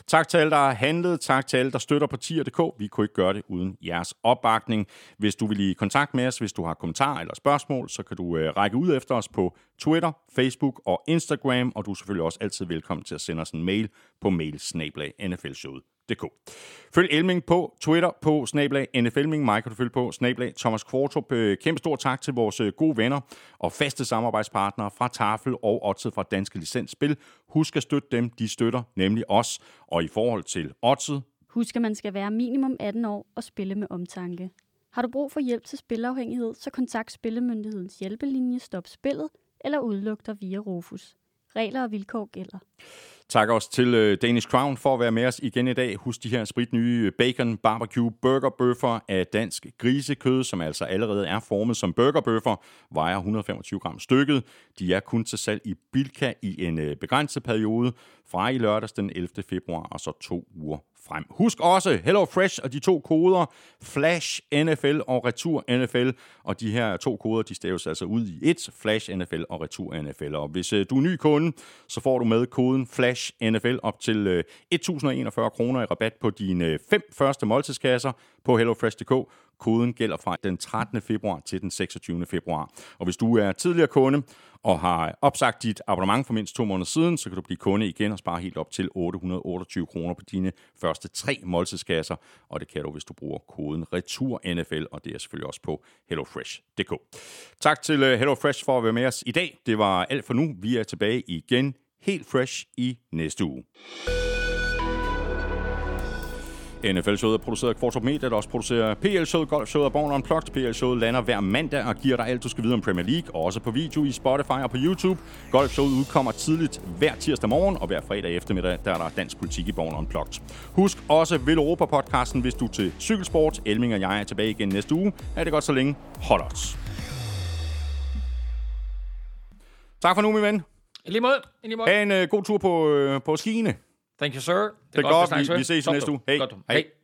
S1: Tak til alle, der har handlet. Tak til alle, der støtter på tier.dk. Vi kunne ikke gøre det uden jeres opbakning. Hvis du vil i kontakt med os, hvis du har kommentarer eller spørgsmål, så kan du øh, række ud efter os på Twitter, Facebook og Instagram, og du er selvfølgelig også altid velkommen til at sende os en mail på mailsnablag nflshowet.dk. Følg Elming på Twitter på snablag NFLming. Mig kan du følge på snablag Thomas Kvartrup. Øh, kæmpe stor tak til vores øh, gode venner og faste samarbejdspartnere fra Tafel og Odset fra Danske Licensspil. Husk at støtte dem, de støtter nemlig os. Og i forhold til Odset...
S4: Husk, at man skal være minimum 18 år og spille med omtanke. Har du brug for hjælp til spilafhængighed, så kontakt Spillemyndighedens hjælpelinje Stop Spillet eller udluk dig via Rufus. Regler og vilkår gælder.
S1: Tak også til øh, Danish Crown for at være med os igen i dag. Husk de her spritnye øh, bacon barbecue burgerbøffer af dansk grisekød, som altså allerede er formet som burgerbøffer, vejer 125 gram stykket. De er kun til salg i Bilka i en øh, begrænset periode fra i lørdags den 11. februar og så to uger frem. Husk også Hello Fresh og de to koder, Flash NFL og Retur NFL. Og de her to koder, de staves altså ud i et, Flash NFL og Retur NFL. Og hvis øh, du er ny kunde, så får du med koden Flash NFL op til øh, 1041 kroner i rabat på dine øh, fem første måltidskasser på hellofresh.dk. Koden gælder fra den 13. februar til den 26. februar. Og hvis du er tidligere kunde og har opsagt dit abonnement for mindst to måneder siden, så kan du blive kunde igen og spare helt op til 828 kroner på dine første tre måltidskasser. Og det kan du, hvis du bruger koden RETURNFL, og det er selvfølgelig også på hellofresh.dk. Tak til øh, HelloFresh for at være med os i dag. Det var alt for nu. Vi er tilbage igen helt fresh i næste uge. NFL-showet er produceret af Kvartrup Media, der også producerer PL-showet, Golf-showet og Born Unplugged. PL-showet lander hver mandag og giver dig alt, du skal vide om Premier League, og også på video i Spotify og på YouTube. Golf-showet udkommer tidligt hver tirsdag morgen, og hver fredag eftermiddag, der er der dansk politik i Born Unplugged. Husk også Vil Europa-podcasten, hvis du er til cykelsport. Elming og jeg er tilbage igen næste uge. Er det godt så længe. Hold os. Tak for nu, min ven.
S2: I lige måde. I lige måde.
S1: Ha' en uh, god tur på, uh, på skiene.
S2: Thank you, sir. Det,
S1: det er godt, godt vi, vi ses i næste uge. Hej.
S2: Godt. Hej.